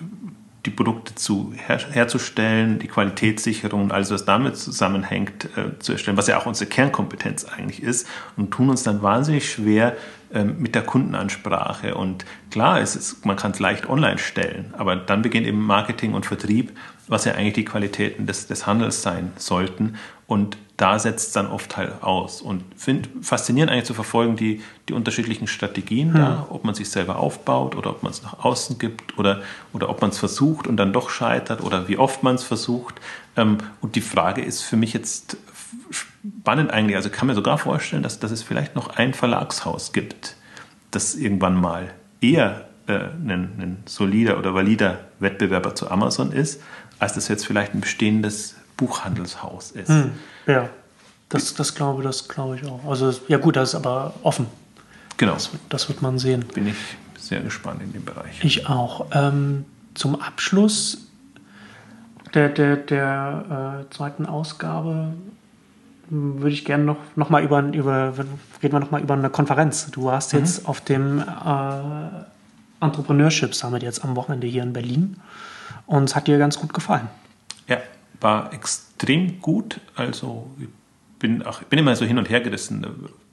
die Produkte zu her herzustellen, die Qualitätssicherung und alles, was damit zusammenhängt, äh, zu erstellen, was ja auch unsere Kernkompetenz eigentlich ist, und tun uns dann wahnsinnig schwer ähm, mit der Kundenansprache. Und klar, es ist, man kann es leicht online stellen, aber dann beginnt eben Marketing und Vertrieb, was ja eigentlich die Qualitäten des, des Handels sein sollten. Und da setzt es dann oft halt aus. Und finde faszinierend eigentlich zu verfolgen, die, die unterschiedlichen Strategien hm. da, ob man sich selber aufbaut oder ob man es nach außen gibt oder, oder ob man es versucht und dann doch scheitert oder wie oft man es versucht. Ähm, und die Frage ist für mich jetzt spannend eigentlich. Also kann mir sogar vorstellen, dass, dass es vielleicht noch ein Verlagshaus gibt, das irgendwann mal eher äh, ein, ein solider oder valider Wettbewerber zu Amazon ist, als das jetzt vielleicht ein bestehendes Buchhandelshaus ist. Hm, ja, das, das glaube das glaube ich auch. Also ja gut, das ist aber offen. Genau. Das, das wird man sehen. Bin ich sehr gespannt in dem Bereich. Ich auch. Ähm, zum Abschluss der, der, der äh, zweiten Ausgabe würde ich gerne noch, noch mal über, über reden wir noch mal über eine Konferenz. Du warst mhm. jetzt auf dem äh, Entrepreneurship Summit jetzt am Wochenende hier in Berlin und es hat dir ganz gut gefallen. Ja, war extrem gut. Also ich bin, auch, bin immer so hin und her gerissen.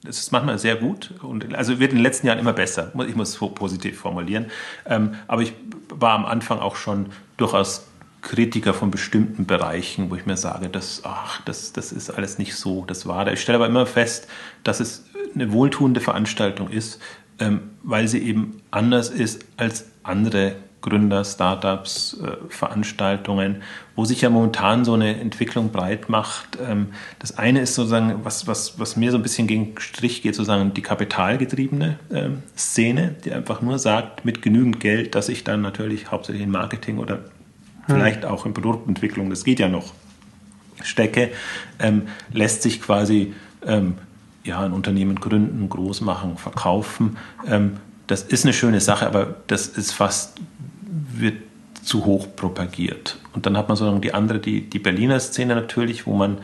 Es ist manchmal sehr gut und also wird in den letzten Jahren immer besser. Ich muss es positiv formulieren. Ähm, aber ich war am Anfang auch schon durchaus Kritiker von bestimmten Bereichen, wo ich mir sage, das, ach, das, das ist alles nicht so, das war da. Ich stelle aber immer fest, dass es eine wohltuende Veranstaltung ist, ähm, weil sie eben anders ist als andere Gründer, Startups, äh, Veranstaltungen, wo sich ja momentan so eine Entwicklung breit macht. Ähm, das eine ist sozusagen, was, was, was mir so ein bisschen gegen Strich geht, sozusagen die kapitalgetriebene ähm, Szene, die einfach nur sagt, mit genügend Geld, dass ich dann natürlich hauptsächlich in Marketing oder. Vielleicht auch in Produktentwicklung, das geht ja noch, stecke, ähm, lässt sich quasi ähm, ja, ein Unternehmen gründen, groß machen, verkaufen. Ähm, das ist eine schöne Sache, aber das ist fast wird zu hoch propagiert. Und dann hat man sozusagen die andere, die, die Berliner Szene natürlich, wo man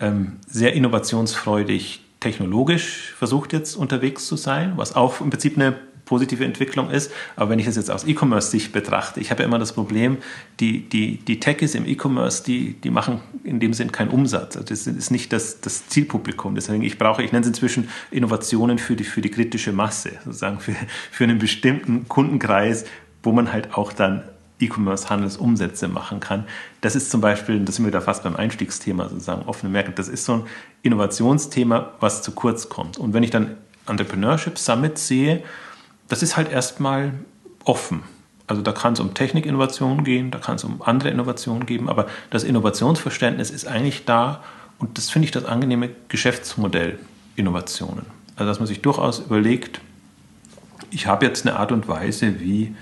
ähm, sehr innovationsfreudig technologisch versucht jetzt unterwegs zu sein, was auch im Prinzip eine positive Entwicklung ist. Aber wenn ich das jetzt aus E-Commerce-Sicht betrachte, ich habe ja immer das Problem, die, die, die Techies im E-Commerce, die, die machen in dem Sinn keinen Umsatz. Also das ist nicht das, das Zielpublikum. Deswegen ich brauche, ich nenne es inzwischen Innovationen für die, für die kritische Masse, sozusagen für, für einen bestimmten Kundenkreis, wo man halt auch dann E-Commerce-Handelsumsätze machen kann. Das ist zum Beispiel, das sind wir da fast beim Einstiegsthema sozusagen, offene Märkte, das ist so ein Innovationsthema, was zu kurz kommt. Und wenn ich dann Entrepreneurship Summit sehe, das ist halt erstmal offen. Also da kann es um Technikinnovationen gehen, da kann es um andere Innovationen geben, aber das Innovationsverständnis ist eigentlich da und das finde ich das angenehme Geschäftsmodell Innovationen. Also dass man sich durchaus überlegt, ich habe jetzt eine Art und Weise, wie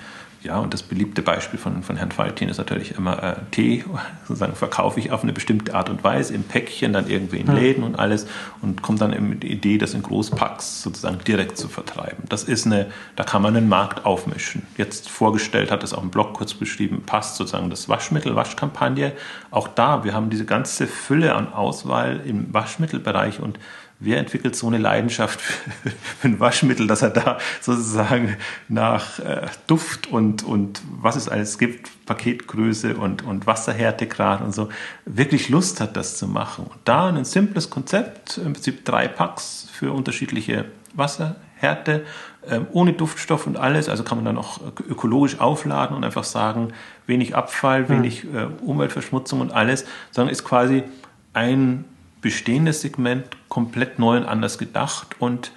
ja, und das beliebte Beispiel von, von Herrn Faltin ist natürlich immer äh, Tee, sozusagen verkaufe ich auf eine bestimmte Art und Weise im Päckchen, dann irgendwie in Läden und alles und kommt dann mit der Idee, das in Großpacks sozusagen direkt zu vertreiben. Das ist eine, da kann man einen Markt aufmischen. Jetzt vorgestellt hat es auch im Blog kurz beschrieben, passt sozusagen das Waschmittel, Waschkampagne. Auch da, wir haben diese ganze Fülle an Auswahl im Waschmittelbereich und wer entwickelt so eine Leidenschaft für ein Waschmittel, dass er da sozusagen nach äh, Duft und, und was es alles gibt, Paketgröße und, und Wasserhärtegrad und so, wirklich Lust hat, das zu machen. Und da ein simples Konzept, im Prinzip drei Packs für unterschiedliche Wasserhärte, äh, ohne Duftstoff und alles, also kann man dann auch ökologisch aufladen und einfach sagen, wenig Abfall, wenig äh, Umweltverschmutzung und alles, sondern ist quasi ein bestehendes Segment komplett neu und anders gedacht und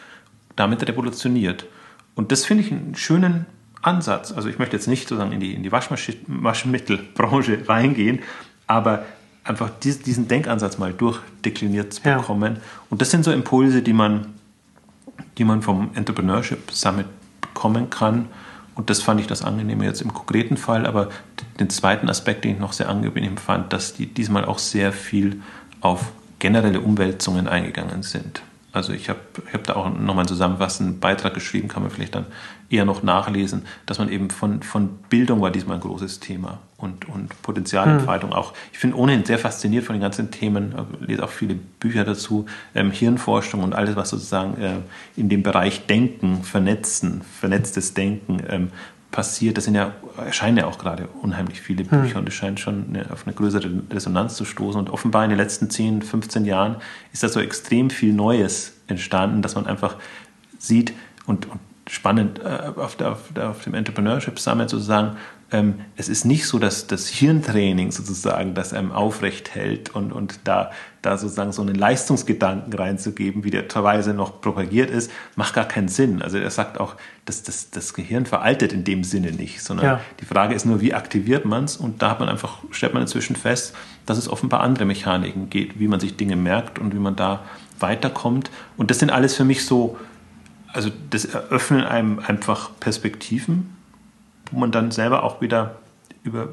damit revolutioniert. Und das finde ich einen schönen Ansatz. Also ich möchte jetzt nicht sozusagen in die, in die Waschmittelbranche reingehen, aber einfach diesen Denkansatz mal durchdekliniert zu bekommen. Ja. Und das sind so Impulse, die man, die man vom Entrepreneurship Summit bekommen kann. Und das fand ich das Angenehme jetzt im konkreten Fall. Aber den zweiten Aspekt, den ich noch sehr angenehm fand, dass die diesmal auch sehr viel auf generelle Umwälzungen eingegangen sind. Also ich habe ich hab da auch nochmal einen zusammenfassenden Beitrag geschrieben, kann man vielleicht dann eher noch nachlesen, dass man eben von, von Bildung war diesmal ein großes Thema und, und Potenzialentfaltung hm. auch. Ich bin ohnehin sehr fasziniert von den ganzen Themen, lese auch viele Bücher dazu, ähm, Hirnforschung und alles, was sozusagen äh, in dem Bereich Denken, Vernetzen, vernetztes Denken ähm, passiert. Das sind ja, erscheinen ja auch gerade unheimlich viele hm. Bücher hm. und es scheint schon eine, auf eine größere Resonanz zu stoßen. Und offenbar in den letzten 10, 15 Jahren ist da so extrem viel Neues entstanden, dass man einfach sieht und, und spannend äh, auf, der, auf, der, auf dem Entrepreneurship Summit sozusagen, ähm, es ist nicht so, dass das Hirntraining sozusagen das einem aufrecht hält und, und da, da sozusagen so einen Leistungsgedanken reinzugeben, wie der teilweise noch propagiert ist, macht gar keinen Sinn. Also er sagt auch, dass das, das Gehirn veraltet in dem Sinne nicht, sondern ja. die Frage ist nur, wie aktiviert man es und da hat man einfach, stellt man inzwischen fest, dass es offenbar andere Mechaniken geht, wie man sich Dinge merkt und wie man da weiterkommt. Und das sind alles für mich so, also das eröffnen einem einfach Perspektiven wo man dann selber auch wieder über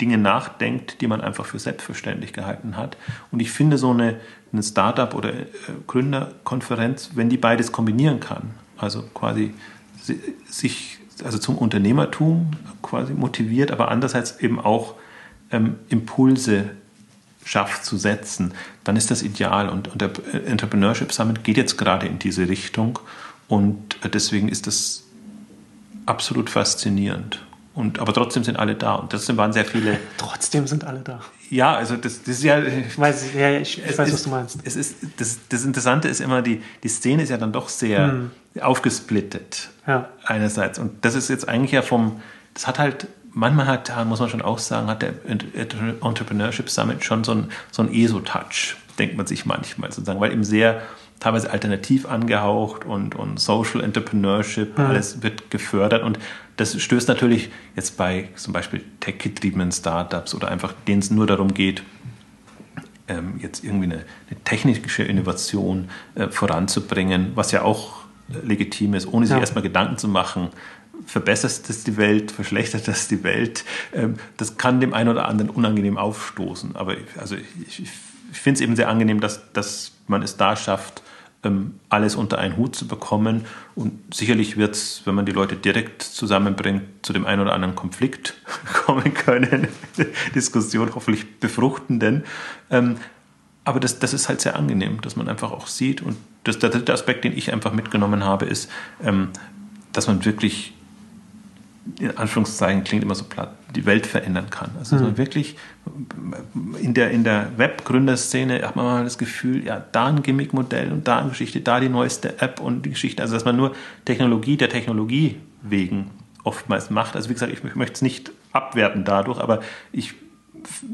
Dinge nachdenkt, die man einfach für selbstverständlich gehalten hat. Und ich finde so eine, eine Startup- oder äh, Gründerkonferenz, wenn die beides kombinieren kann, also quasi sich also zum Unternehmertum quasi motiviert, aber andererseits eben auch ähm, Impulse schafft zu setzen, dann ist das ideal. Und, und der Entrepreneurship Summit geht jetzt gerade in diese Richtung. Und deswegen ist das absolut faszinierend. Und, aber trotzdem sind alle da. Und trotzdem waren sehr viele. Trotzdem sind alle da. Ja, also das, das ist ja. Ich weiß, ja, ich, ich weiß ist, was du meinst. Es ist, das, das Interessante ist immer, die, die Szene ist ja dann doch sehr hm. aufgesplittet. Ja. Einerseits. Und das ist jetzt eigentlich ja vom. Das hat halt. Manchmal hat, muss man schon auch sagen, hat der Entrepreneurship Summit schon so einen so ESO-Touch, denkt man sich manchmal sozusagen, weil eben sehr teilweise alternativ angehaucht und, und Social Entrepreneurship, mhm. alles wird gefördert und das stößt natürlich jetzt bei zum Beispiel tech-getriebenen Startups oder einfach denen es nur darum geht, ähm, jetzt irgendwie eine, eine technische Innovation äh, voranzubringen, was ja auch legitim ist, ohne sich ja. erstmal Gedanken zu machen, verbessert das die Welt, verschlechtert das die Welt. Ähm, das kann dem einen oder anderen unangenehm aufstoßen. Aber also ich, ich finde es eben sehr angenehm, dass, dass man es da schafft, alles unter einen Hut zu bekommen. Und sicherlich wird es, wenn man die Leute direkt zusammenbringt, zu dem einen oder anderen Konflikt kommen können. Diskussion hoffentlich befruchtenden. Ähm, aber das, das ist halt sehr angenehm, dass man einfach auch sieht. Und das, der dritte Aspekt, den ich einfach mitgenommen habe, ist, ähm, dass man wirklich in Anführungszeichen klingt immer so platt, die Welt verändern kann. Also mhm. wirklich in der, in der Web-Gründerszene hat man mal das Gefühl, ja, da ein Gimmick-Modell und da eine Geschichte, da die neueste App und die Geschichte. Also dass man nur Technologie der Technologie wegen oftmals macht. Also wie gesagt, ich möchte es nicht abwerten dadurch, aber ich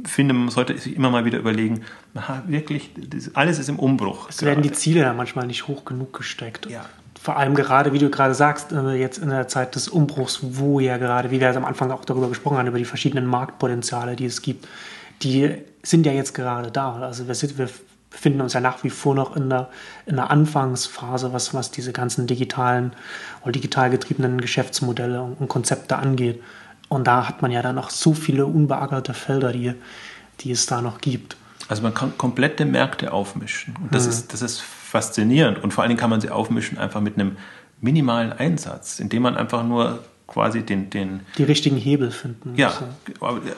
finde, man sollte sich immer mal wieder überlegen, aha, wirklich, alles ist im Umbruch. Es werden die Ziele ja manchmal nicht hoch genug gesteckt. Ja. Vor allem gerade, wie du gerade sagst, äh, jetzt in der Zeit des Umbruchs, wo ja gerade, wie wir am Anfang auch darüber gesprochen haben, über die verschiedenen Marktpotenziale, die es gibt, die sind ja jetzt gerade da. Also wir, sind, wir befinden uns ja nach wie vor noch in der, in der Anfangsphase, was, was diese ganzen digitalen oder digital getriebenen Geschäftsmodelle und, und Konzepte angeht. Und da hat man ja dann noch so viele unbeackerte Felder, die, die es da noch gibt. Also man kann komplette Märkte aufmischen. Und das, mhm. ist, das ist faszinierend. Und vor allen Dingen kann man sie aufmischen einfach mit einem minimalen Einsatz, indem man einfach nur quasi den, den die richtigen Hebel finden. Ja,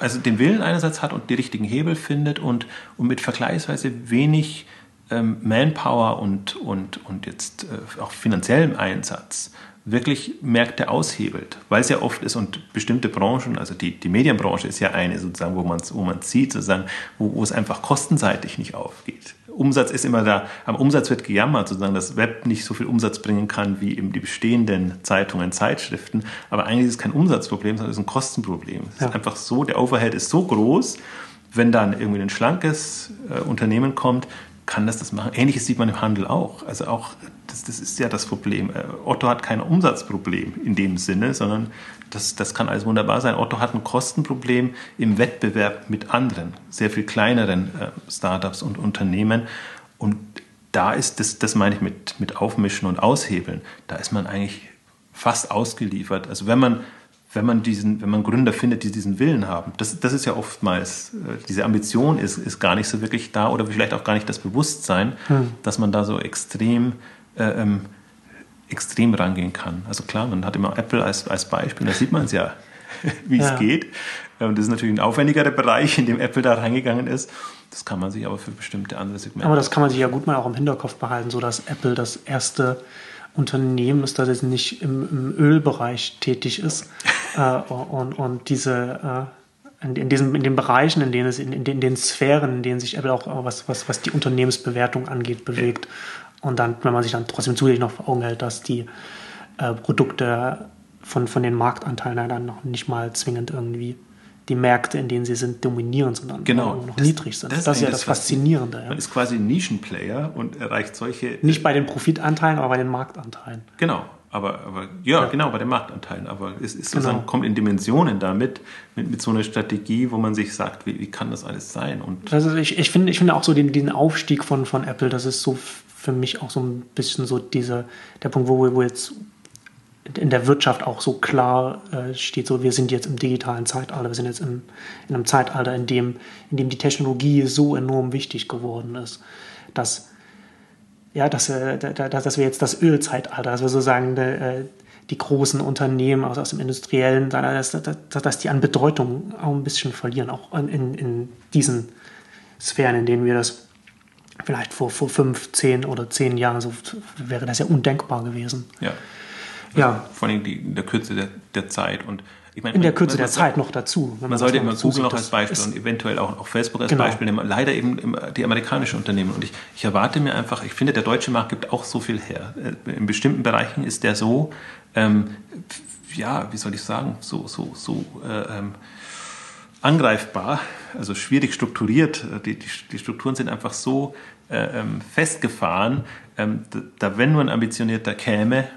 also den Willen einerseits hat und die richtigen Hebel findet und, und mit vergleichsweise wenig ähm, Manpower und, und, und jetzt äh, auch finanziellem Einsatz wirklich Märkte aushebelt, weil es ja oft ist und bestimmte Branchen, also die, die Medienbranche ist ja eine sozusagen, wo man wo man sieht, sozusagen, wo, wo es einfach kostenseitig nicht aufgeht. Umsatz ist immer da, am Umsatz wird gejammert, sozusagen, dass Web nicht so viel Umsatz bringen kann wie eben die bestehenden Zeitungen, Zeitschriften, aber eigentlich ist es kein Umsatzproblem, sondern es ist ein Kostenproblem. Es ja. ist einfach so, der Overhead ist so groß, wenn dann irgendwie ein schlankes äh, Unternehmen kommt, kann das das machen. Ähnliches sieht man im Handel auch. Also auch, das, das ist ja das Problem. Äh, Otto hat kein Umsatzproblem in dem Sinne, sondern das, das kann alles wunderbar sein. Otto hat ein Kostenproblem im Wettbewerb mit anderen, sehr viel kleineren äh, Startups und Unternehmen. Und da ist das, das meine ich mit, mit Aufmischen und Aushebeln, da ist man eigentlich fast ausgeliefert. Also wenn man wenn man diesen, wenn man Gründer findet, die diesen Willen haben. Das, das ist ja oftmals, äh, diese Ambition ist, ist gar nicht so wirklich da oder vielleicht auch gar nicht das Bewusstsein, hm. dass man da so extrem, äh, ähm, extrem rangehen kann. Also klar, man hat immer Apple als, als Beispiel, da sieht man es ja, wie ja. es geht. Und das ist natürlich ein aufwendigerer Bereich, in dem Apple da reingegangen ist. Das kann man sich aber für bestimmte andere Segmente. Aber das kann man sich ja gut mal auch im Hinterkopf behalten, so dass Apple das erste Unternehmen ist, das jetzt nicht im, im Ölbereich tätig ist äh, und, und diese äh, in, in, diesen, in den Bereichen, in denen es, in, in, den, in den Sphären, in denen sich Apple auch was, was, was die Unternehmensbewertung angeht, bewegt. Und dann, wenn man sich dann trotzdem zusätzlich noch vor Augen hält, dass die äh, Produkte von, von den Marktanteilen dann noch nicht mal zwingend irgendwie die Märkte, in denen sie sind, dominieren, sondern genau. noch das, niedrig sind. Das, das ist ja das Faszinierende. Ja. Man ist quasi ein Nischenplayer und erreicht solche. Nicht bei den Profitanteilen, aber bei den Marktanteilen. Genau. Aber, aber ja, ja, genau, bei den Marktanteilen. Aber es ist sozusagen, genau. kommt in Dimensionen damit, mit, mit so einer Strategie, wo man sich sagt, wie, wie kann das alles sein? Und also ich, ich, finde, ich finde auch so den, den Aufstieg von, von Apple, das ist so für mich auch so ein bisschen so dieser, der Punkt, wo, wo jetzt in der Wirtschaft auch so klar äh, steht, so wir sind jetzt im digitalen Zeitalter, wir sind jetzt im, in einem Zeitalter, in dem, in dem die Technologie so enorm wichtig geworden ist, dass, ja, dass, äh, dass, dass wir jetzt das Ölzeitalter, dass wir sozusagen äh, die großen Unternehmen aus, aus dem industriellen, dass, dass, dass die an Bedeutung auch ein bisschen verlieren, auch in, in diesen Sphären, in denen wir das vielleicht vor, vor fünf, zehn oder zehn Jahren, so wäre das ja undenkbar gewesen. Ja. Ja. Vor allem die, in der Kürze der, der Zeit. Und ich meine, in der Kürze man, der Zeit noch dazu. Man, sollte immer Google noch als Beispiel und eventuell auch, auch Facebook als genau. Beispiel nehmen. Leider eben die amerikanischen Unternehmen. Und ich, ich erwarte mir einfach, ich finde, der deutsche Markt gibt auch so viel her. Äh, in bestimmten Bereichen ist der so, ähm, ja, wie soll ich sagen, so, so, so äh, ähm, angreifbar, also schwierig strukturiert. Die, die, die Strukturen sind einfach so äh, ähm, festgefahren, ähm, da, wenn nur ein Ambitionierter käme,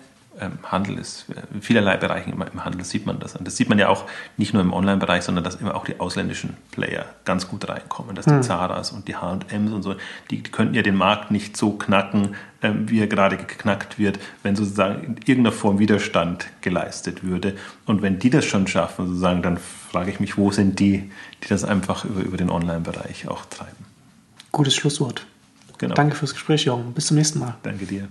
Handel ist, in vielerlei Bereichen im Handel sieht man das. Und das sieht man ja auch nicht nur im Online-Bereich, sondern dass immer auch die ausländischen Player ganz gut reinkommen. Dass die hm. Zaras und die H&Ms und so, die, die, könnten ja den Markt nicht so knacken, ähm, wie er gerade geknackt wird, wenn sozusagen in irgendeiner Form Widerstand geleistet würde. Und wenn die das schon schaffen, sozusagen, dann frage ich mich, wo sind die, die das einfach über, über den Online-Bereich auch treiben. Gutes Schlusswort. Genau. Danke fürs Gespräch, Jürgen. Bis zum nächsten Mal. Danke dir.